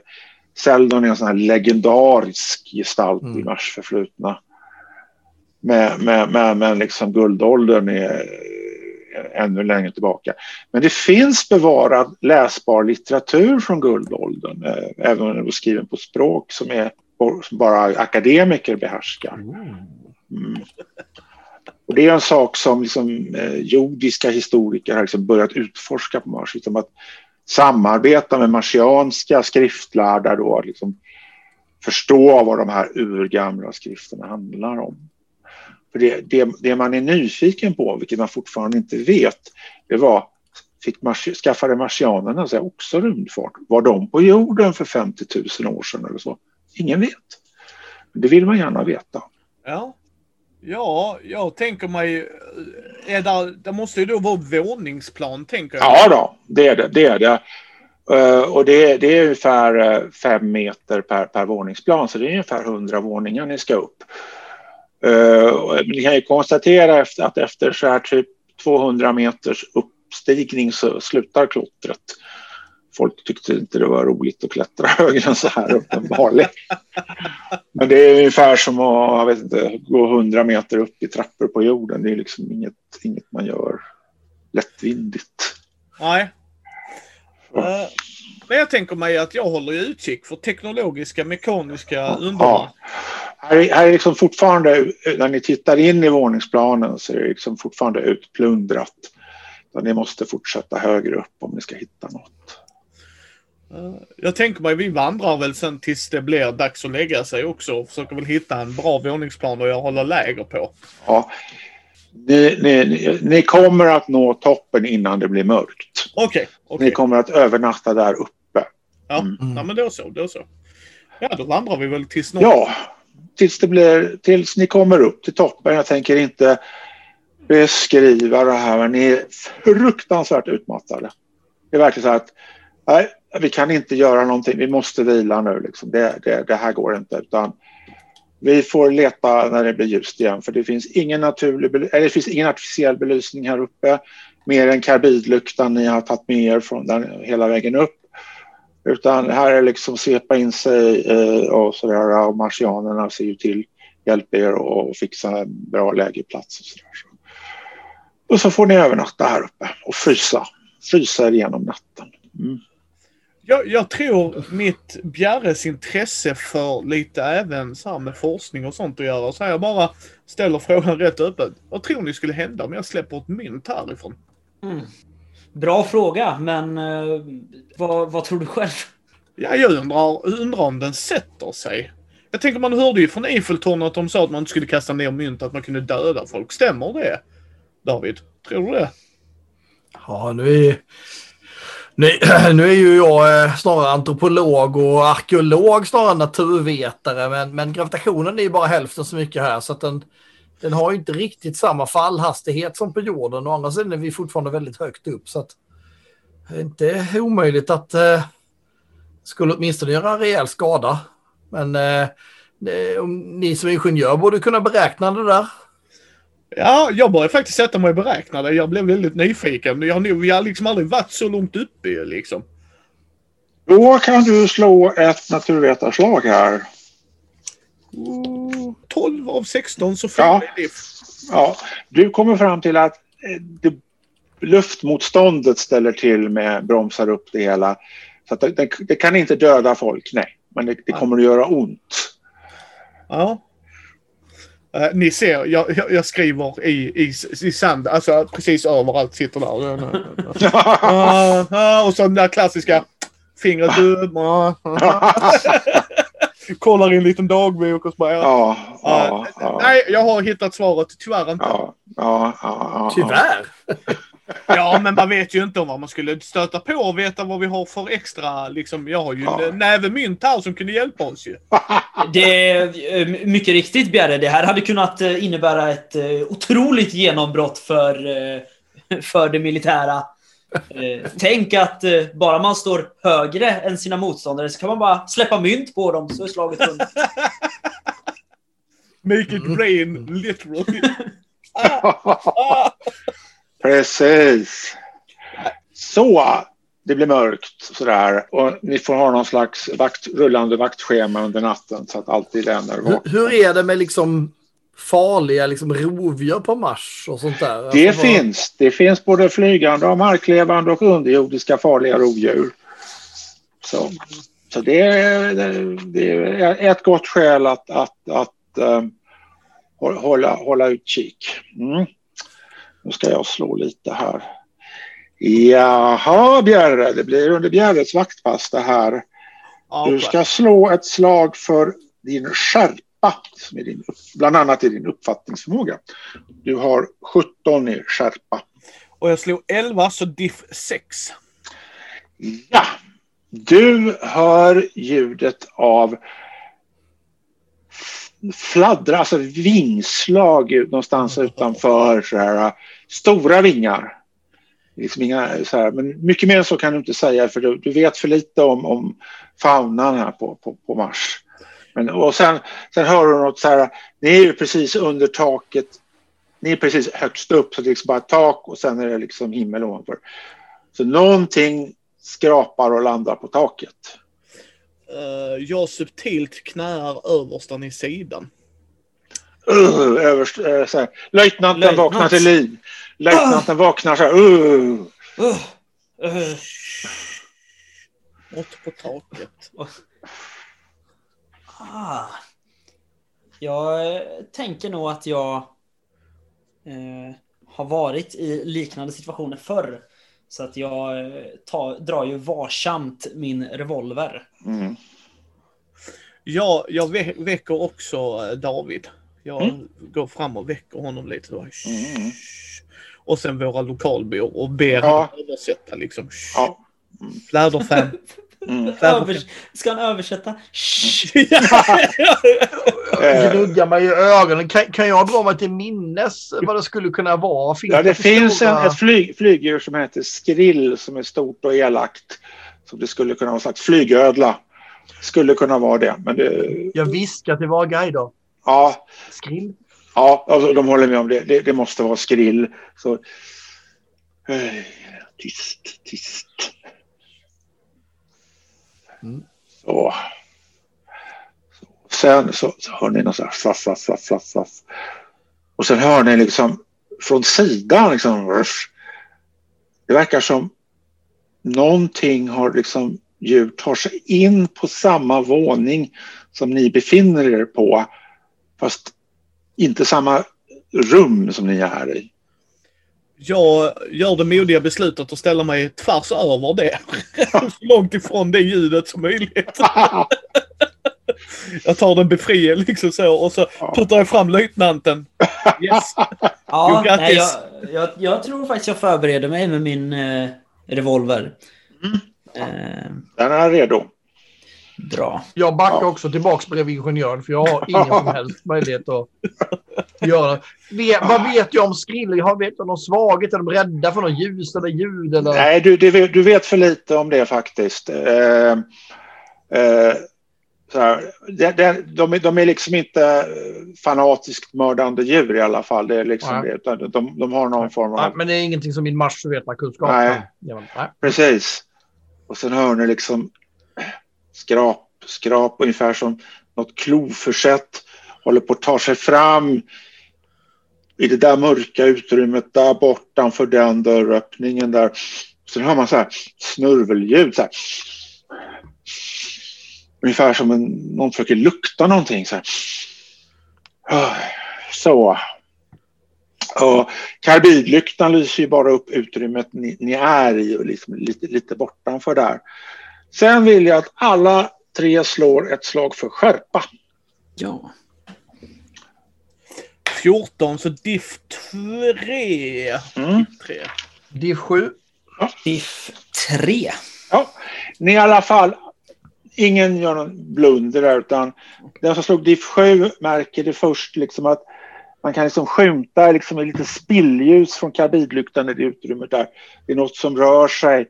Seldon är en sån här legendarisk gestalt mm. i Mars förflutna. Men, men, men, men liksom guldåldern är ännu längre tillbaka. Men det finns bevarad läsbar litteratur från guldåldern, eh, även om den var skriven på språk som är som bara akademiker behärskar. Mm. Och det är en sak som liksom, eh, jordiska historiker har liksom börjat utforska på Mars. Liksom att samarbeta med marsianska skriftlärda då, liksom förstå vad de här urgamla skrifterna handlar om. För det, det, det, man är nyfiken på, vilket man fortfarande inte vet, det var fick mars, skaffade marsianerna sig också rymdfart? Var de på jorden för 50 000 år sedan eller så? Ingen vet. Det vill man gärna veta. Ja, ja jag tänker mig, är där, det måste ju då vara våningsplan tänker jag. Ja då, det är det. det, är det. Uh, och det, det, är ungefär uh, fem meter per, per våningsplan, så det är ungefär hundra våningar ni ska upp. Uh, ni kan ju konstatera att efter så här typ 200 meters uppstigning så slutar klottret folk tyckte inte det var roligt att klättra (laughs) högre än så här uppenbarligen. Men det är ungefär som att inte, gå hundra meter upp i trappor på jorden. Det är liksom inget, inget man gör lättvindigt. Nej. Uh, men jag tänker mig att jag håller utkik för teknologiska, mekaniska underverk. Ja. Här är, här är liksom fortfarande, när ni tittar in i våningsplanen så är det liksom fortfarande utplundrat. ni måste fortsätta högre upp om ni ska hitta något. Eh, jag tänker mig vi vandrar väl sen tills det blir dags att lägga sig också och försöker väl hitta en bra våningsplan att hålla läger på. Ja. Ni, ni, ni kommer att nå toppen innan det blir mörkt. Okej. Okay, okay, Ni kommer att övernatta där uppe. Ja, mm. ja men då så, då så. Ja, då vandrar vi väl tills något. Ja, tills det blir, tills ni kommer upp till toppen. Jag tänker inte beskriva det här, men ni är fruktansvärt utmattade. Det är verkligen så att nej, vi kan inte göra någonting, vi måste vila nu. Liksom. Det, det, det, här går inte. Utan vi får leta när det blir ljust igen för det finns ingen, naturlig, eller det finns ingen artificiell belysning här uppe mer än karbidlyktan ni har tagit med er från den hela vägen upp. Utan här är liksom svepa in sig eh, och sådär och marsianerna ser ju till hjälpa er och fixa en bra lägerplats och sådär. Och så får ni övernatta här uppe och frysa, frysa er igenom natten. Mm. Jag, jag, tror mitt Bjärres intresse för lite även så här med forskning och sånt att göra. Så jag bara ställer frågan rätt öppet. Vad tror ni skulle hända om jag släpper ett mynt härifrån? Mm. Bra fråga, men uh, vad, vad, tror du själv? Ja, jag undrar, undrar om den sätter sig. Jag tänker man hörde ju från Eiffeltornet att de sa att man inte skulle kasta ner mynt, att man kunde döda folk. Stämmer det? David, tror du det? Ja, nu är nu, (clears throat) nu är ju jag eh, snarare antropolog och arkeolog snarare än naturvetare, men, men gravitationen är ju bara hälften så mycket här, så att den, den har inte riktigt samma fallhastighet som på jorden. Å andra sidan är vi fortfarande väldigt högt upp, så att det är inte omöjligt att eh, skulle åtminstone göra rejäl skada. Men eh, om ni som ingenjör borde kunna beräkna det där. Ja, jag började faktiskt sätta mig och beräkna det. Jag blev väldigt nyfiken. Jag har, nog, jag har liksom aldrig varit så långt uppe liksom. Då kan du slå ett naturvetarslag här. Mm, 12 av 16 så får ja. det. Ja, du kommer fram till att eh, det, luftmotståndet ställer till med bromsar upp det hela. Så att det, det kan inte döda folk, nej. Men det, det kommer att göra ont. Ja. Eh, ni ser, jag, jag, jag skriver i, i, i sand, alltså precis överallt sitter där. Ah, (laughs) ah, och så den där klassiska fingret (laughs) upp. (laughs) Kollar i en liten dagbok och så bara, ja. Ja, ja, ja. Nej, jag har hittat svaret. Tyvärr inte. Ja, ja, ja. Tyvärr. (laughs) Ja, men man vet ju inte om vad man skulle stöta på och veta vad vi har för extra, liksom. Jag har ju Ja. en näve mynt här som kunde hjälpa oss ju. (laughs) Det är eh, mycket riktigt Bjerre. Det här hade kunnat eh, innebära ett eh, otroligt genombrott för, eh, (laughs) för det militära. Eh, Tänk att eh, bara man står högre än sina motståndare så kan man bara släppa mynt på dem så är slaget vunnet. (laughs) Make it rain, literally. (laughs) Ah, Precis. Så, det blir mörkt sådär och ni får ha någon slags vakt, rullande vaktschema under natten så att alltid är Hur, vakna. hur är det med liksom farliga liksom rovdjur på Mars och sånt där? Det Alltså, vad- finns. Det finns både flygande och marklevande och underjordiska farliga rovdjur. Så, så det, är, det, är ett gott skäl att, att, att eh, hålla, hålla utkik. Mm. Nu ska jag slå lite här. Jaha, Bjerre, det blir under Bjerres vaktpass det här. ah, Du ska slå ett slag för din skärpa, som är din, bland annat i din uppfattningsförmåga. Du har 17 i skärpa. Och jag slog 11, så diff 6. Ja, du hör ljudet av fladdra, alltså vingslag någonstans utanför. Så här, stora vingar. Liksom inga, så här, men mycket mer än så kan du inte säga för du, du vet för lite om, om faunan här på, på, på Mars. Men, och sen, sen hör du något så här, ni är ju precis under taket. Ni är precis högst upp så det är liksom bara tak och sen är det liksom himmel ovanför. Så någonting skrapar och landar på taket. Uh, jag subtilt knäar överstan i sidan. Uh, överst, uh, så här. Löjtnanten Löjtnant. vaknar till liv. Löjtnanten vaknar så här. Uh. Uh, uh, Mått på taket. Ah. Jag tänker nog att jag eh, har varit i liknande situationer förr. Så att jag eh, tar, drar ju varsamt min revolver. Mm. Jag, jag vä- väcker också eh, David. Jag Mm. går fram och väcker honom lite. Mm. Och sen våra lokalbor och ber Ja. honom översätta liksom. Ja. Fläderfan. (laughs) Mm. Övers ska han översätta? (laughs) Eh, Gnuggar mig i ögonen. Kan, kan jag dra mig till minnes vad det skulle kunna vara? Finns Ja, det för finns en, ett flyg, flygdjur som heter skrill som är stort och elakt. Så det skulle kunna vara en slags flygödla. Skulle kunna vara det. Men det, Jag viskar till våra guider. ja, Skrill. ja alltså, de håller med om det. Det, det måste vara skrill. Så, tyst, tyst. Mm. Så. Sen så, så hör ni något så här flaff, flaff, flaff, flaff, flaff. Och sen hör ni liksom från sidan liksom. Det verkar som någonting har liksom djur tar sig in på samma våning som ni befinner er på. Fast inte samma rum som ni är i. Jag gör det modiga beslutet att ställa mig tvärs över det. (laughs) Så långt ifrån det ljudet som möjligt. (laughs) Jag tar den befriel liksom så och så puttar jag fram löjtnanten. Yes. (laughs) Ja, nej, jag, jag, jag tror faktiskt jag förbereder mig med min eh, revolver. Mm. Eh, Den är redo. Dra. Jag backar Ja. också tillbaks bredvid ingenjören för jag har ingen som (laughs) helst möjlighet att göra. Vet, vad vet jag om skrill? Har vet jag någon svaghet? Är de rädda för något ljus eller ljud? Eller? Nej, du, du, vet- du vet för lite om det faktiskt. Eh, eh, så här, de, de, de, är, de är liksom inte fanatiskt mördande djur i alla fall. Det är liksom Nej. det, utan de, de har någon form av... Nej, men det är ingenting som min Mars-kunskap Nej. kan ge mig. Nej. Precis. Och sen hör ni liksom skrap, skrap ungefär som något kloförsett håller på att ta sig fram i det där mörka utrymmet där bortanför den dörröppningen där. Sen hör man så här snurvelljud så här. Ungefär som en, någon försöker lukta någonting så här. Så. Och karbidlyktan lyser ju bara upp utrymmet ni, ni är i och liksom lite, lite bortanför där. Sen vill jag att alla tre slår ett slag för skärpa. Ja. 14, så diff 3. Mm. Tre. Div 7. Diff 3. Ja, ni i alla fall, ingen gör någon blunder där utan den som slog diff 7 märker det först liksom att man kan liksom skymta liksom lite spillljus från karbidlyktan i det utrymmet där. Det är något som rör sig.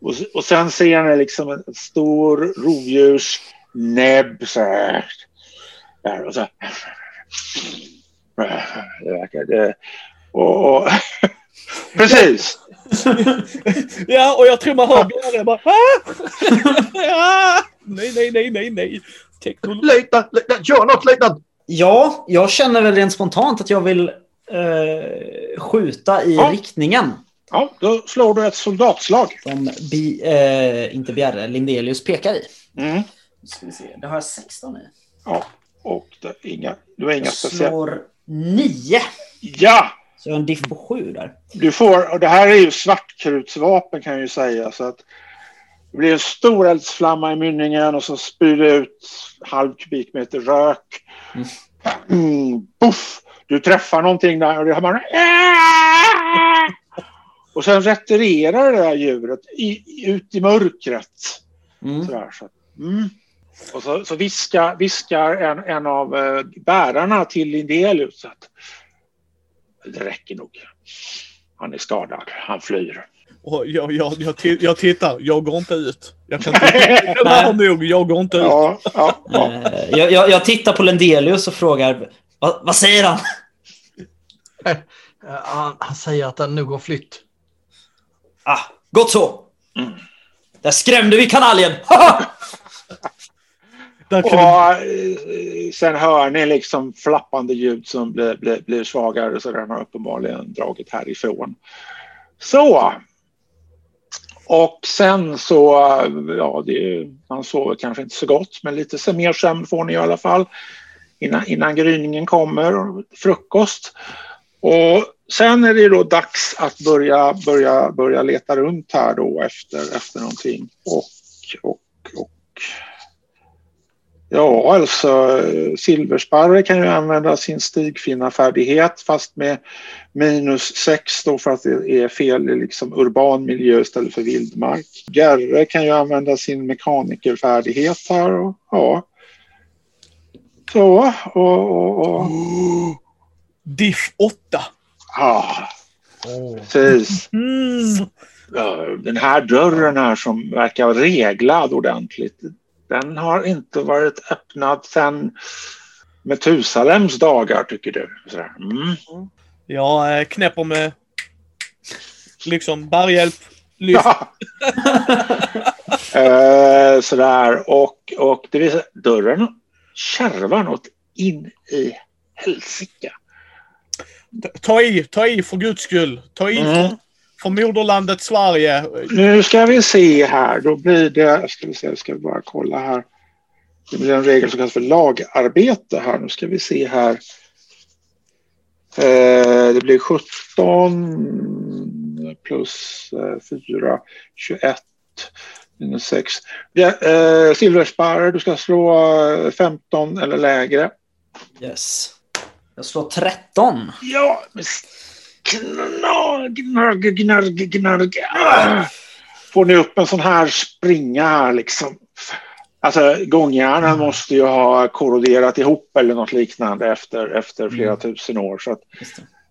Och, och sen ser ni liksom en stor rovdjursnäbb så här. Där och så. Det verkar det. Och, och (laughs) precis. (laughs) Ja, och jag tror man hör Bjarne bara ah! (laughs) Nej, nej, nej, nej, nej. Teknologi. Löjtnant, löjtnant, gör något löjtnant! Ja, jag känner väl rent spontant att jag vill eh, skjuta i Ja. riktningen. Ja, då slår du ett soldatslag. Som bi, eh, inte Bjerre, Lindelius pekar i. Mm. Nu ska vi se. Det har jag 16 i. Ja, och det är inga, du har inga Jag speciella. slår 9. Ja, Så jag har en diff på 7 där. du får, och det här är ju svartkrutsvapen kan jag ju säga så att det blir en stor eldsflamma i mynningen och så spyr det ut halv kubikmeter rök. Mm, puff! Du träffar någonting där och det har man... (laughs) Och sen retirerar det där djuret i, ut i mörkret. Mm. Sådär, så. Mm. Och så, så viskar, viskar en, en av eh, bärarna till Lindelius att det räcker nog. Han är skadad, han flyr. Och jag, jag, jag, jag tittar, jag går inte ut. Jag kan (laughs) har nog, jag går inte ut. Ja, ja, ja. Eh, jag, jag, jag tittar på Lendelius och frågar vad, vad säger han? (laughs) Eh, Han, han säger att den nog har flytt. Ah, gott så. Mm. Där skrämde vi kanaljen. Och kan eh, sen hör ni liksom flappande ljud som blir, blir, blir svagare så den har uppenbarligen dragit härifrån. Så. Och sen så, ja, det, är- man sover kanske inte så gott men lite så mer sömn får ni i alla fall innan, innan gryningen kommer och frukost. Och sen är det då dags att börja, börja, börja leta runt här då efter, efter någonting. Och, och, och Ja, alltså silversparre kan ju använda sin stigfinnarfärdighet fast med minus 6 då för att det är fel i liksom urban miljö istället för vildmark. Gerre kan ju använda sin mekanikerfärdighet här och ja. Så och, och, och Diff 8 ja, precis. Mm. Den här dörren här som verkar reglad ordentligt. Den har inte varit öppnad sedan Metusalems dagar tycker du. Mm. Jag eh, knäpper med liksom bärhjälp. Lyft. Ja. (laughs) eh, sådär och, och det vill säga dörren kärvar något in i helsike. Ta i, ta i för guds skull. Ta i Mm. för, för moderlandet Sverige. Nu ska vi se här. Då blir det, ska vi se, ska bara kolla här. Det blir en regel som kallas för lagarbete här. Nu ska vi se här. Eh, det blir 17 plus eh, 4, 21 minus 6. Ja, eh, Silversparre, du ska slå eh, 15 eller lägre. Yes. Jag slår 13. Ja, knarg, gnarg, gnarg. Ah! Får ni upp en sån här springa här liksom. Alltså gångjärnen måste ju ha korroderat ihop eller något liknande efter, efter flera tusen år. Så att,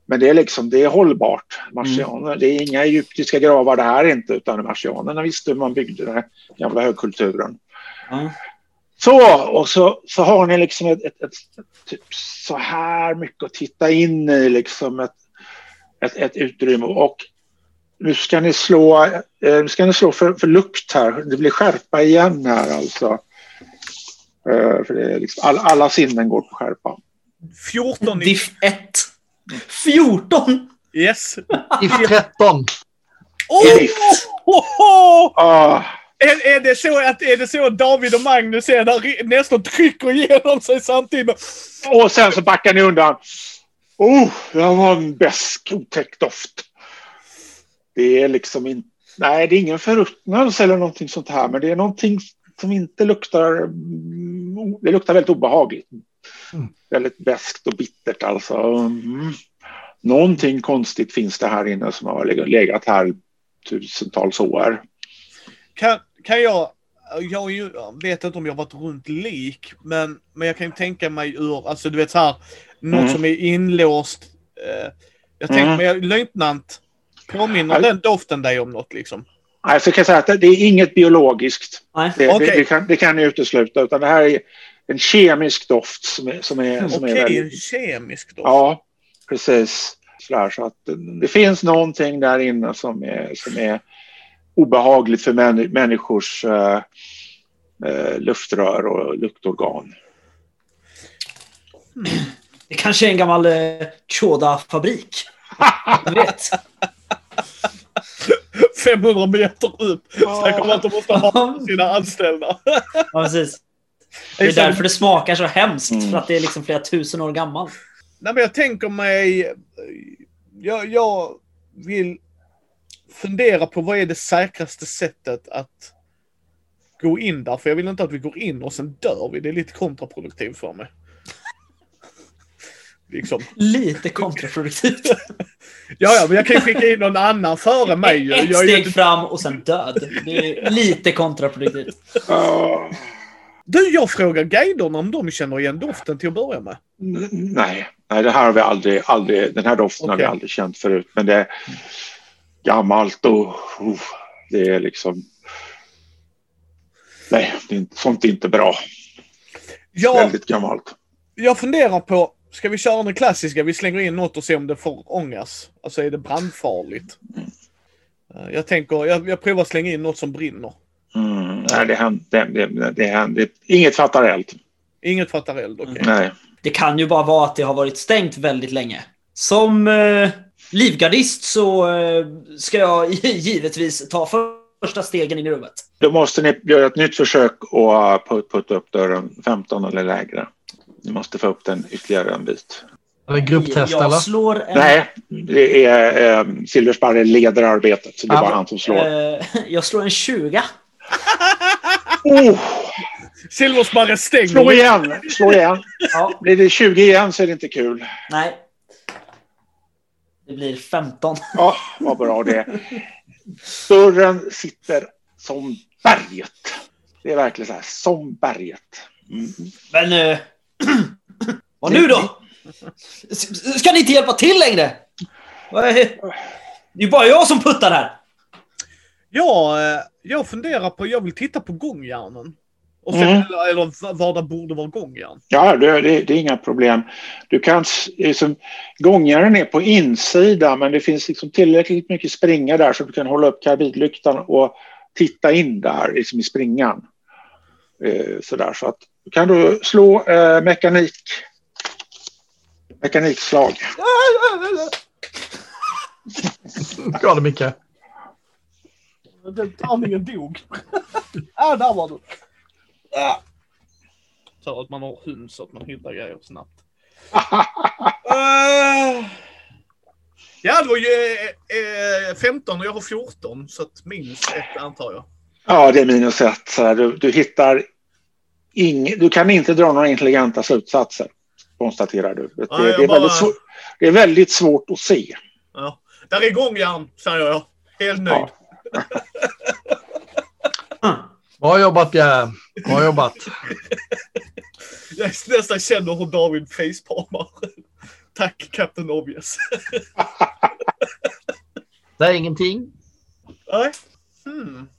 men det är liksom, det är hållbart. Marsianer, det är inga egyptiska gravar det här inte utan marsianerna visste hur man byggde den här gamla högkulturen. Ja. Så, och så, så har ni liksom ett, ett, ett, typ så här mycket att titta in i, liksom ett, ett, ett utrymme. Och nu ska ni slå, eh, nu ska ni slå för, för lukt här. Det blir skärpa igen här alltså. Eh, för det är liksom, all, alla sinnen går på skärpa. 14 i... Diff 1. 14! Yes. Diff 13. Oh! Diff. Oh, oh! Ah, Är, är, det så att, är det så att David och Magnus är där nästan trycker igenom sig samtidigt? Och sen så backar ni undan. Oh, det var en besk otäck doft. Det är liksom inte... Nej, det är ingen förruttnelse eller någonting sånt här, men det är någonting som inte luktar... mm, Det luktar väldigt obehagligt. Mm. Väldigt beskt och bittert alltså. Mm. Någonting konstigt finns det här inne som har legat- legat här tusentals år. Kan, kan jag... Jag vet inte om jag har varit runt lik, men, men jag kan ju tänka mig ur, alltså du vet så här, något Mm. som är inlåst. Eh, jag tänker Mm. mig, löjtnant, påminner Ja. den doften dig om något liksom? Nej, så jag kan säga att det- är inget biologiskt. Nej. Det, Okej. det, det, kan, det kan ni utesluta. Utan det här är en kemisk doft som är, som är, som Okej, en väldigt... kemisk doft. Ja, precis. Sådär, så att det finns någonting där inne som är, som är obehagligt för män, människors eh, eh, luftrör och luktorgan. Det kanske är en gammal eh, Choda-fabrik. Jag vet. (laughs) 500 meter upp. Snackar om att de måste ha sina anställda. (laughs) Ja, precis. Det är därför det smakar så hemskt. Mm. För att det är liksom flera tusen år gammalt. Nej, men jag tänker mig... Jag, jag vill fundera på vad är det säkraste sättet att gå in där. För jag vill inte att vi går in och sen dör vi. Det är lite kontraproduktivt för mig. liksom. Lite kontraproduktivt. (laughs) Ja, ja, men jag kan ju skicka in någon annan före mig. Ett Jag steg inte... fram och sen död. Det är lite kontraproduktivt. Du, jag frågar guiderna om de känner igen doften till att börja med. nej, nej, det här har vi aldrig, aldrig, den här doften har vi aldrig känt förut. Men det är gammalt och oh, det är liksom... Nej, det är inte, sånt är inte bra. Jag, Väldigt gammalt. jag funderar på, ska vi köra den klassiska? Vi slänger in något och ser om det får ångas. Alltså är det brandfarligt? Eh, Jag tänker, jag, jag provar slänga in något som brinner. Mm, nej, det händer, det, det, det händer. Inget fattar eld. Inget fattar eld, okej. Nej. Det kan ju bara vara att det har varit stängt väldigt länge. Som eh, livgardist så eh, ska jag (laughs) givetvis ta första stegen in i rummet. Då måste ni göra ett nytt försök och put- putta upp dörren 15 eller lägre. Ni måste få upp den ytterligare en bit. Det grupptest jag eller? slår en... Nej, det är eh, Silversparre leder arbetet så det är Ja, bara han som slår. Eh, (laughs) jag slår en 20. (laughs) Oh, Silversparre stänger. slå igen, slå igen. Ja, Blir det 20 igen så är det inte kul. nej. Det blir 15. Ja, vad bra det. Dörren sitter som berget. Det är verkligen så här, som berget. Mm. Men... Eh, (clears throat) vad nu då? Ska ni inte hjälpa till längre? Det är bara jag som puttar här. Ja, eh, jag funderar på, jag vill titta på gångjärnen. Och sen, Mm. eller, eller var det borde vara gångjärn. Ja, det, det, det är inga problem. Du kan, liksom, gångjärnen är på insidan men det finns liksom tillräckligt mycket springa där så du kan hålla upp karbidlyktan och titta in där liksom i springan. Eh, sådär, så att, kan du slå eh, mekanik, mekanikslag. (laughs) Ja, det Micke. Den tärningen dog. (laughs) ah, där var du. Ah. Så att man har hund så att man hittar grejer snabbt. Eh, (laughs) ja, det var ju eh, eh, 15 och jag har 14 så att minus ett antar jag. Ja, det är minus ett. Så här, du, du hittar ing, Du kan inte dra några intelligenta slutsatser, konstaterar du. Det, Ja, det, är, bara- väldigt svår, det är väldigt svårt att se. Ja. Där är gångjärn, säger jag. Helt nöjd. Ja. (laughs) Bra jobbat Pierre. Bra jobbat. Jag nästan känner hur David facepalmar. Tack Captain Obvious. Det är ingenting. Nej. Hmm.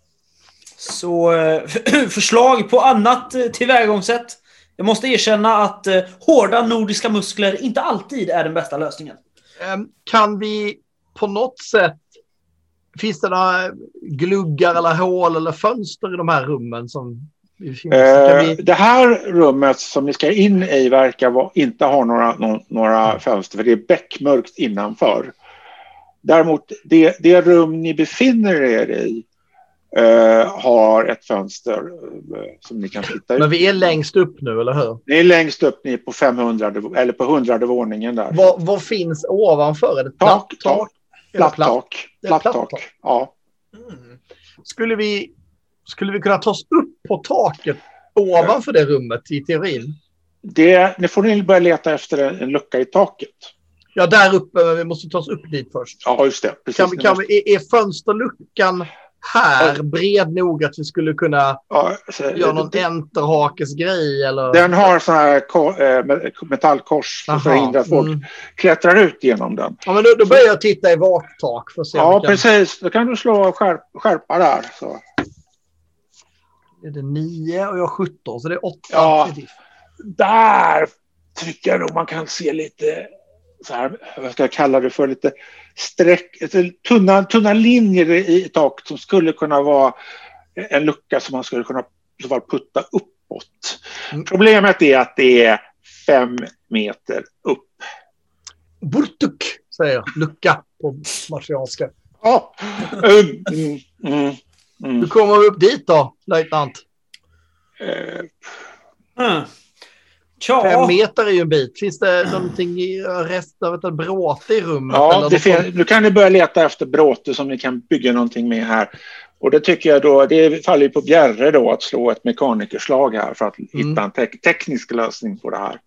Så eh, (clears throat) förslag på annat eh, tillvägagångssätt. Jag måste erkänna att eh, hårda nordiska muskler inte alltid är den bästa lösningen. Kan vi på något sätt... Finns det några gluggar eller hål eller fönster i de här rummen som Eh, vi... Det här rummet som ni ska in i verkar vara, inte ha några, nå- några fönster för det är beckmörkt innanför. Däremot det, det rum ni befinner er i eh, har ett fönster eh, som ni kan titta ut. Men vi är längst upp nu, eller hur? Ni är längst upp, ni är på 500 eller på 100 våningen där. Vad, finns ovanför? Är det Tak, tak? tak. Platt tak. Platt tak. Ja. Mm. Skulle, vi, skulle vi kunna ta oss upp på taket ovanför det rummet i teorin? Det, nu får ni börja leta efter en, lucka i taket. Ja, där uppe, men vi måste ta oss upp dit först. Ja, just det. Precis. Kan, kan måste- vi, är, är fönsterluckan här bred nog att vi skulle kunna ja, så- göra någon enterhakesgrej eller? Den har sån här eh, me- metallkors för att förhindra att folk mm. klättrar ut genom den. Ja, men då, då börjar jag titta i vaktak för att se Ja, kan... precis. Då kan du slå skärp, skärpa där. Så. Är det 9 och jag har 17, så det är 8. Ja. Där tycker jag nog man kan se lite, så här, vad ska jag kalla det för, lite streck, lite tunna, tunna linjer i taket som skulle kunna vara en lucka som man skulle kunna putta uppåt. Mm. Problemet är att det är fem meter upp. Burtuk, säger lucka på marsianska. Ja. Mm, mm, mm, Hur mm. kommer vi upp dit då, löjtnant? Mm. Tja, Fem meter är ju en bit. Finns det någonting i rest av ett bråte i rummet? Ja, eller det något sånt? fin- nu kan ni börja leta efter bråte som ni kan bygga någonting med här. Och det tycker jag då, det faller ju på Bjerre då att slå ett mekanikerslag här för att hitta en te- teknisk lösning på det här.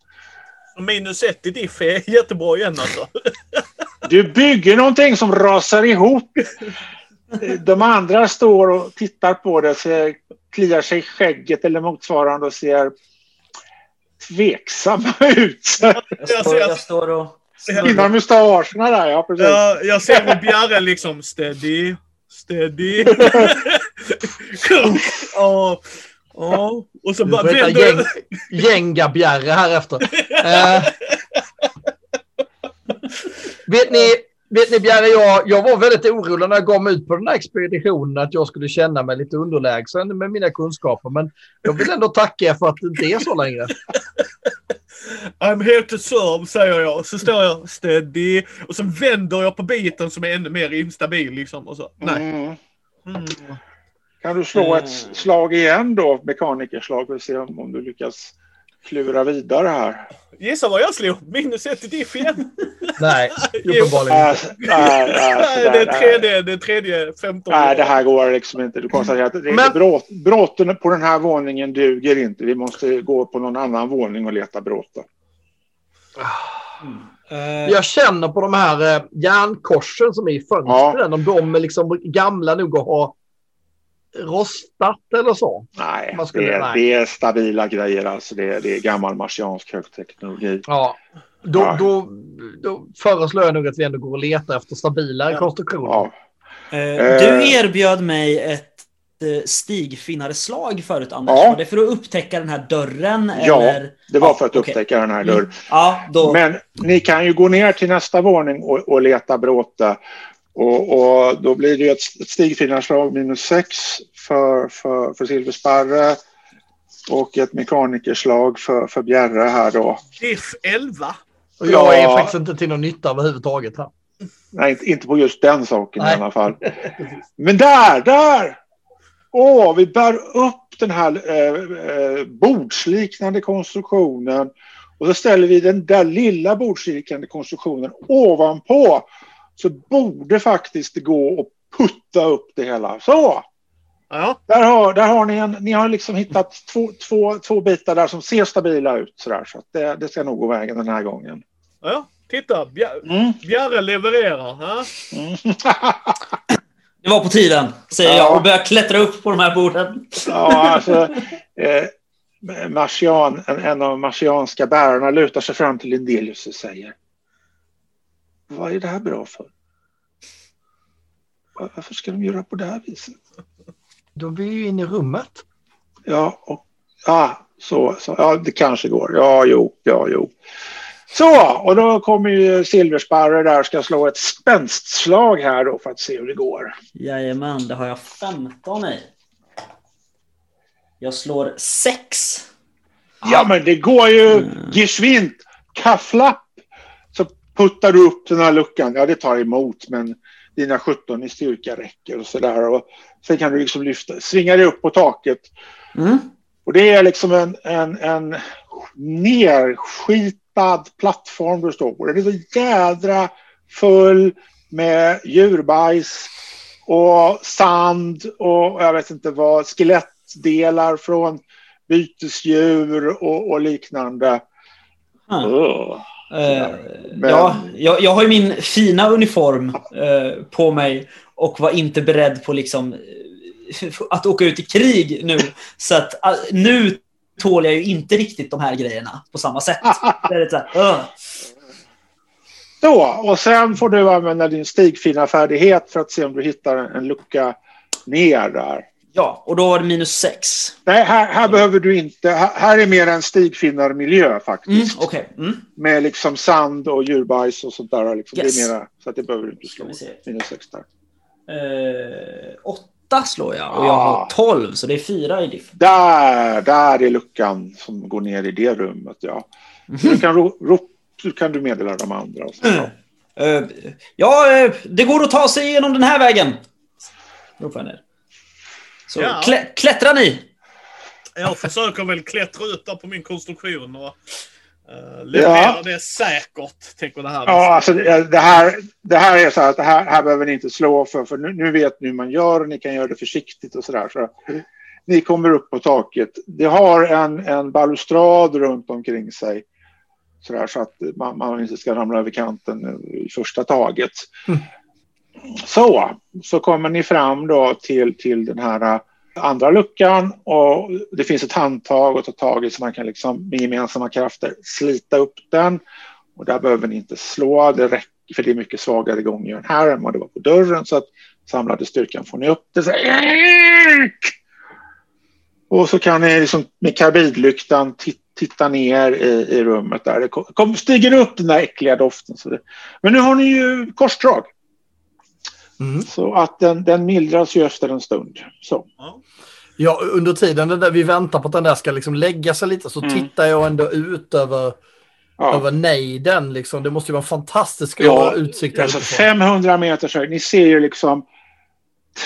Minus ett i diff är (laughs) jättebra igen alltså. (laughs) Du bygger någonting som rasar ihop. De andra står och tittar på det, ser, kliar sig i skägget eller motsvarande och ser tveksamma (laughs) ut. jag, står, jag står och... Innan mustascherna där, ja precis. Jag, jag ser hur Bjarre liksom steady, steady. (laughs) Ja, ja. Och så bara vänder gäng, jag. gängabjärre här efter. (laughs) Eh, vet ni, vet ni Bjärre, jag, jag var väldigt orolig när jag gav mig ut på den här expeditionen att jag skulle känna mig lite underlägsen med mina kunskaper. Men jag vill ändå tacka er för att det inte är så längre. (laughs) I'm here to serve, säger jag. Så står jag steady. Och så vänder jag på biten som är ännu mer instabil liksom. Och så. Nej. Mm. Mm. Kan du slå ett slag igen då, mekanikerslag, för att se om, om du lyckas klura vidare här? Gissa vad jag slog? Minus ett i diff igen. (laughs) Nej, (laughs) uppenbarligen Äh, inte. nej, (laughs) nej, Nej, sådär, det är tredje, det är tredje 15. Nej, det här går liksom inte. Du konstaterar att det, Men- bråt, bråten på den här våningen duger inte. Vi måste gå på någon annan våning och leta bråte. Eh, Jag känner på de här eh, järnkorsen som är i fönstren, om de är liksom gamla nog att ha rostat eller så. Nej, Man skulle- det, är, nej. det är stabila grejer. Alltså det, är- det är gammal marsiansk högteknologi. Ja. Då, Ja. då, då föreslår jag nog att vi ändå går och letar efter stabilare Ja. konstruktioner. Ja. eh, du erbjöd mig ett eh, stigfinnareslag förut, Anders. Ja. Var det för att upptäcka den här dörren? Ja, eller? Det var för att okej. upptäcka den här dörren. Ja, då... Men ni kan ju gå ner till nästa våning och, och leta bråte. Och, och då blir det ju ett, ett stigfinnarslag minus sex för, för, för silversparre och ett mekanikerslag för, för Bjerre här då. Diff 11. Och jag är Ja. faktiskt inte till någon nytta överhuvudtaget här. Nej, inte, inte på just den saken Nej. i alla fall. (laughs) Men där, där! Åh, vi bär upp den här eh, eh, bordsliknande konstruktionen och så ställer vi den där lilla bordsliknande konstruktionen ovanpå. Så borde faktiskt det gå att putta upp det hela. Så! Ja, Där har, där har ni, en, ni har liksom hittat två, två, två bitar där som ser stabila ut. Så, där, så att det, det ska nog gå vägen den här gången. ja. Titta, Bjar- Mm. Bjarre levererar. Ha? Mm. (laughs) Det var på tiden, säger Ja. jag och börjar klättra upp på de här borden. Ja, alltså, eh, Marcian, en, en av de marcianska bärarna lutar sig fram till Lindelius och säger Vad är det här bra för? Va- Varför ska de göra på det här viset? Då är vi ju inne i rummet. Ja, och, ja, så, så, ja, det kanske går. Ja, jo, ja, jo. Så, och då kommer ju Silversparre där och ska slå ett spänstslag här då för att se hur det går. Jajamän, det har jag 15 i. Jag slår 6. Ja, men det går ju geschwint. Kafflapp. Så puttar du upp den här luckan. Ja, det tar emot, men dina 17 i styrka räcker och sådär. Och sen kan du liksom lyfta, svinga dig upp på taket. Mm. Och det är liksom en, en, en nerskitad plattform du står på. Den är så jädra full med djurbajs och sand och jag vet inte vad, skelettdelar från bytesdjur och, och liknande. Ah. Ugh. Eh, Men- ja, jag, jag har ju min fina uniform eh, på mig och var inte beredd på liksom eh, att åka ut i krig nu. Så att ah, nu tål jag ju inte riktigt de här grejerna på samma sätt. (laughs) Det är lite så här, "Ugh." Så, och sen får du använda din stigfina färdighet för att se om du hittar en lucka ner där. Ja, och då var det minus sex. Nej, här, här behöver du inte. Här, här är mer en stigfinnarmiljö Mm, faktiskt. Okej. Mm. Med liksom sand och djurbajs och sånt där. Liksom. Yes. Det är mera, så att det behöver du inte slå. Minus sex där. Eh, åtta slår jag och jag har Ah. tolv, så det är fyra i diff. Där, där är luckan som går ner i det rummet. Ja. Så du, kan ro, ro, kan du meddela de andra. Och så. Mm. Eh, ja, eh, det går att ta sig igenom den här vägen. Ropar jag ner. Så Ja. klä, klättrar ni. Jag försöker väl klättra ut där på min konstruktion och uh, leverera Ja. det säkert, tänker det här. Ja, alltså det det här, det här är så att det här, här behöver ni inte slå för, för nu, nu vet ni hur man gör och ni kan göra det försiktigt och sådär. Så ni kommer upp på taket. Det har en, en balustrad runt omkring sig. Så, där, så att man, man inte ska ramla över kanten i första taget. Så, så kommer ni fram då till, till den här eh, andra luckan och det finns ett handtag att ta tag i så man kan liksom med gemensamma krafter slita upp den. Och där behöver ni inte slå, det räcker för det är mycket svagare gångjärn här än vad det var på dörren så att samlade styrkan får ni upp det. Så och så kan ni liksom med karbidlyktan titta ner i, i rummet där. Det kom, stiger upp den där äckliga doften. Så det, men nu har ni ju korsdrag. Mm. Så att den, den mildras ju efter en stund. Så. Ja, under tiden den där, vi väntar på att den där ska liksom lägga sig lite så Mm. tittar jag ändå ut över, Ja. över nejden. Liksom. Det måste ju vara en fantastisk Ja, utsikt. Alltså utifrån. 500 meter höjd. Ni ser ju liksom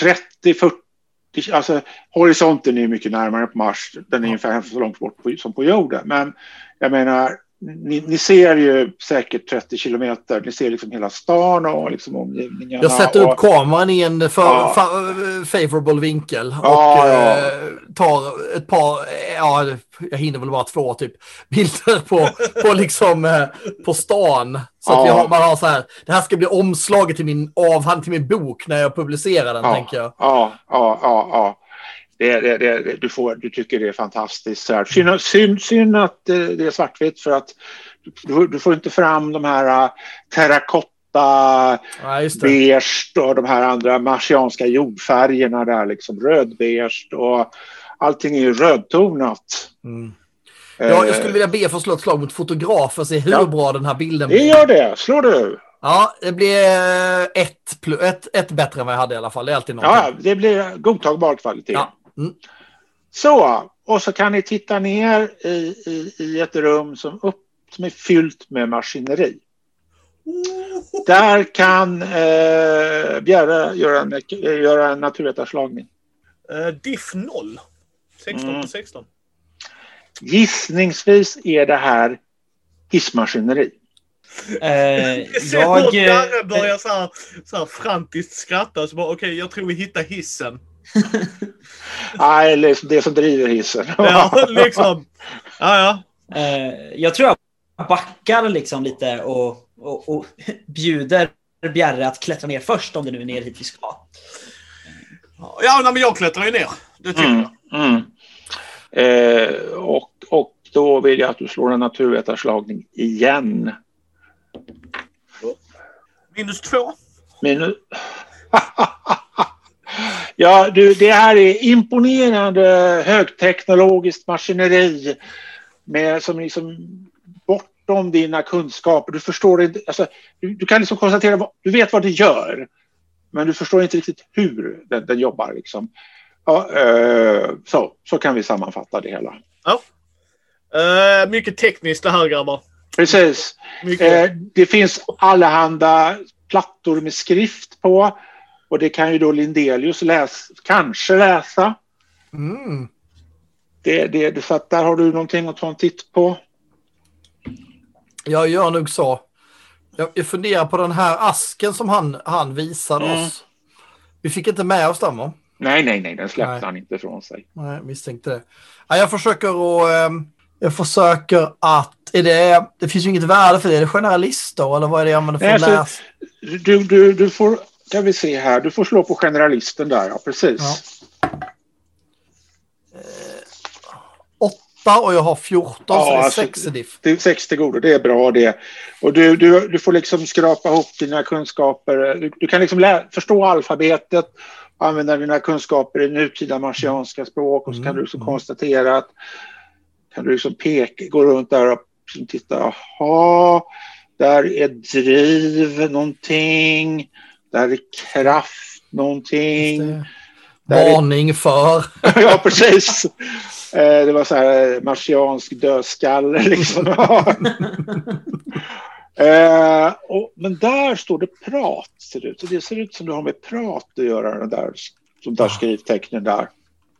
30-40, alltså horisonten är ju mycket närmare på Mars. Den är ungefär så långt bort på, som på jorden. Men jag menar, ni, ni ser ju säkert 30 kilometer. Ni ser liksom hela stan och liksom omgivningarna. Jag sätter och, upp kameran i en för, Ja. fa- favorable vinkel och Ja, ja. eh, tar ett par, ja, jag hinner väl bara två typ, (laughs) bilder på, på liksom eh, på stan. Så att har, man har så här, det här ska bli omslaget till min avhandling, till min bok när jag publicerar den, tänker jag. Ja, ja, ja. ja. Det, det, det, du, får, du tycker det är fantastiskt. Så. Synd, synd, synd att eh, det är svartvitt för att du, du får inte fram de här uh, terrakotta, Ja, det. beige och de här andra marsianska jordfärgerna där, liksom rödbeige och allting är ju rödtonat. Mm. Ja, jag Eh, skulle vilja be för slå ett slag mot fotografer och se hur Ja. bra den här bilden Det blir. gör det, slår du. Ja, det blir eh, ett, ett, ett bättre än vad jag hade i alla fall. Det är alltid någonting. Ja, det blir godtagbar kvalitet. Ja. Mm. Så, och så kan ni titta ner i, i, i ett rum som, upp, som är fyllt med maskineri. Där kan eh, Bjerre göra en, göra en naturvetarslagning. Eh, diff 0. 16 Mm. på 16. Gissningsvis är det här hissmaskineri. Eh, (laughs) Jag eh, börjar så här, så här frantiskt skratta. Så bara, okej, jag tror vi hittar hissen. (laughs) Nej, det som driver hissen. (laughs) Ja, liksom. Ja, ja. Eh, jag tror jag backar liksom lite och, och, och bjuder Bjerre att klättra ner först om det nu är ner hit vi ska. Ja, nej, men jag klättrar ju ner. Det tycker Mm, jag. mm. Eh, och, och då vill jag att du slår en naturvetarslagning igen. Minus två. Minus... (laughs) ja, du, det här är imponerande högteknologiskt maskineri med, som liksom bortom dina kunskaper. Du förstår inte, alltså, du, du kan liksom konstatera, vad, du vet vad det gör, men du förstår inte riktigt hur den, den jobbar. Liksom. Ja, eh, så, så kan vi sammanfatta det hela. Eh, mycket tekniskt det här grabbar. Precis. Eh, det finns allehanda plattor med skrift på. Och det kan ju då Lindelius läs, kanske läsa. Mm. Det, det, så att där har du någonting att ta en titt på. Jag gör nog så. Jag, funderar på den här asken som han, han visade Mm. oss. Vi fick inte med oss den va? Nej, nej, nej, den släppte Nej. han inte ifrån sig. Nej, misstänkte det. Ja, jag försöker att... ehm, jag försöker att... Är det, det finns ju inget värde för det. Är det generalister eller vad är det jag använder för Nej, att så- läsa? Du, du, du får, kan vi se här, du får slå på generalisten där, ja precis. Ja. Åtta och jag har 14 så Ja, det är alltså- sex i diff. Det är 60 godo, det är bra det. Och du, du, du får liksom skrapa ihop dina kunskaper. Du, du kan liksom lä- förstå alfabetet, använda dina kunskaper i nutida marsianska språk och så kan du liksom konstatera att kan du liksom peka, gå runt där och liksom titta, jaha, där är driv någonting, där är kraft någonting. Är- Varning för... (laughs) ja, precis. Eh, Det var så här eh, marsiansk dödskalle (laughs) liksom. eh, och, men där står det prat, ser det ut. Så det ser ut som det har med prat att göra, den där, de där skrivtecknen där.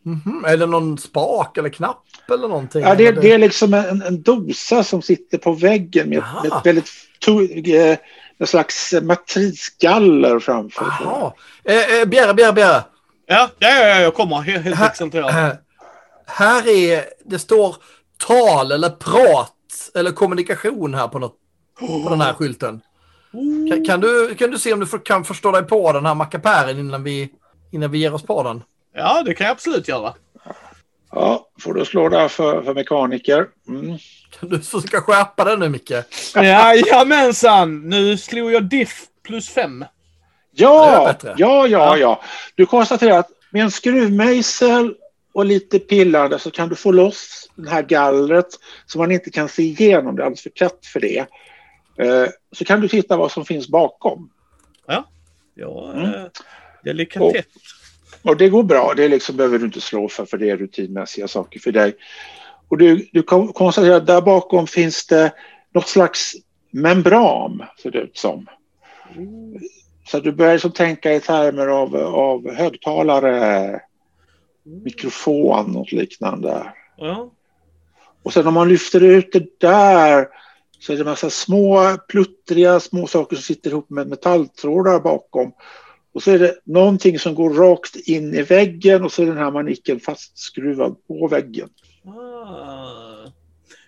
Mhm, Är det någon spak eller knapp eller någonting? Ja, det, Eller det är liksom en, en dosa som sitter på väggen med, med ett väldigt eh, en slags matrisgaller framför. Jaha. Eh, eh, Bjerre, Bjerre, Bjerre. Ja, ja, ja, ja, jag kommer. Helt, helt Här-. Eh, här är, det står tal eller prat eller kommunikation här på, något, på den här skylten. Kan, kan, du, kan du se om du för, kan förstå dig på den här mackapären innan vi, innan vi ger oss på den? Ja, det kan jag absolut göra. Ja, får du slå där för, för mekaniker. Mm. Kan du försöka skärpa den nu Micke? Jajamensan! Nu slog jag diff plus fem. Ja, ja, ja, ja. Du konstaterar att med en skruvmejsel och lite pillande så kan du få loss det här gallret som man inte kan se igenom. Det är alldeles för tätt för det. Eh, Så kan du titta vad som finns bakom. Ja, Mm. eh, delikatess. Och det går bra. Det liksom behöver du inte slå för, för det är rutinmässiga saker för dig. Och du, du kon- konstaterar att där bakom finns det något slags membran, ser det ut som. Så att du börjar liksom tänka i termer av, av högtalare, mikrofon och liknande. Ja. Och sen om man lyfter ut det där så är det en massa små pluttriga små saker som sitter ihop med metalltrådar bakom. Och så är det någonting som går rakt in i väggen och så är den här manicken fastskruvad på väggen. Ah.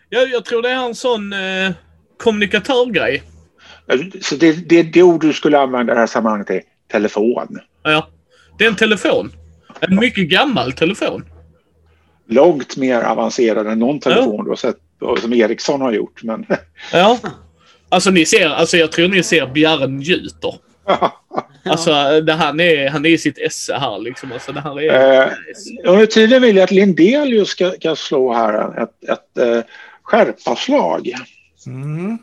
Ja, jag tror det är en sån eh, kommunikatörgrej. Så det, det, det ord du skulle använda i det här sammanhanget är telefon. Ja. Det är en telefon. En mycket gammal telefon. Långt mer avancerad än någon telefon du har sett som Ericsson har gjort. Men Ja. Alltså ni ser, alltså jag tror ni ser Bjarre njuter. (laughs) Alltså det, han, är, han är i sitt esse här liksom. Alltså det här är... Eh, Under tiden vill jag att Lindelius ska, ska slå här ett, ett eh, skärpaslag. Mm.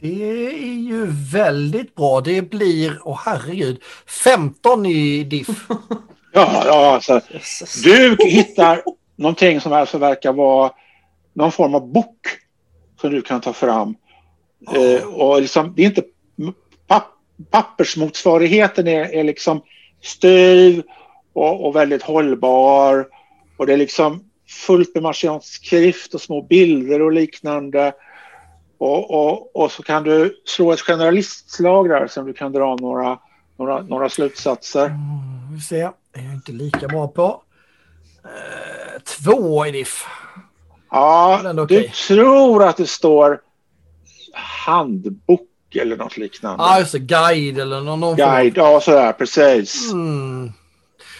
Det är ju väldigt bra. Det blir, åh herregud, 15 i diff. (laughs) Ja, ja alltså, du hittar någonting som alltså verkar vara någon form av bok som du kan ta fram. Eh, och liksom, det är inte papp, pappersmotsvarigheten är, är liksom styv och, och väldigt hållbar. Och det är liksom fullt med marsiansk skrift och små bilder och liknande. Och, och, och så kan du slå ett generalistslag där som du kan dra några, några, några slutsatser. Mm, vi ser. Det är jag inte lika bra på. Eh, två i diff. Ja, ändå du tror att det står handbok eller något liknande. Ja, just det. Guide eller någon, någon form Guide, ja sådär precis. Mm.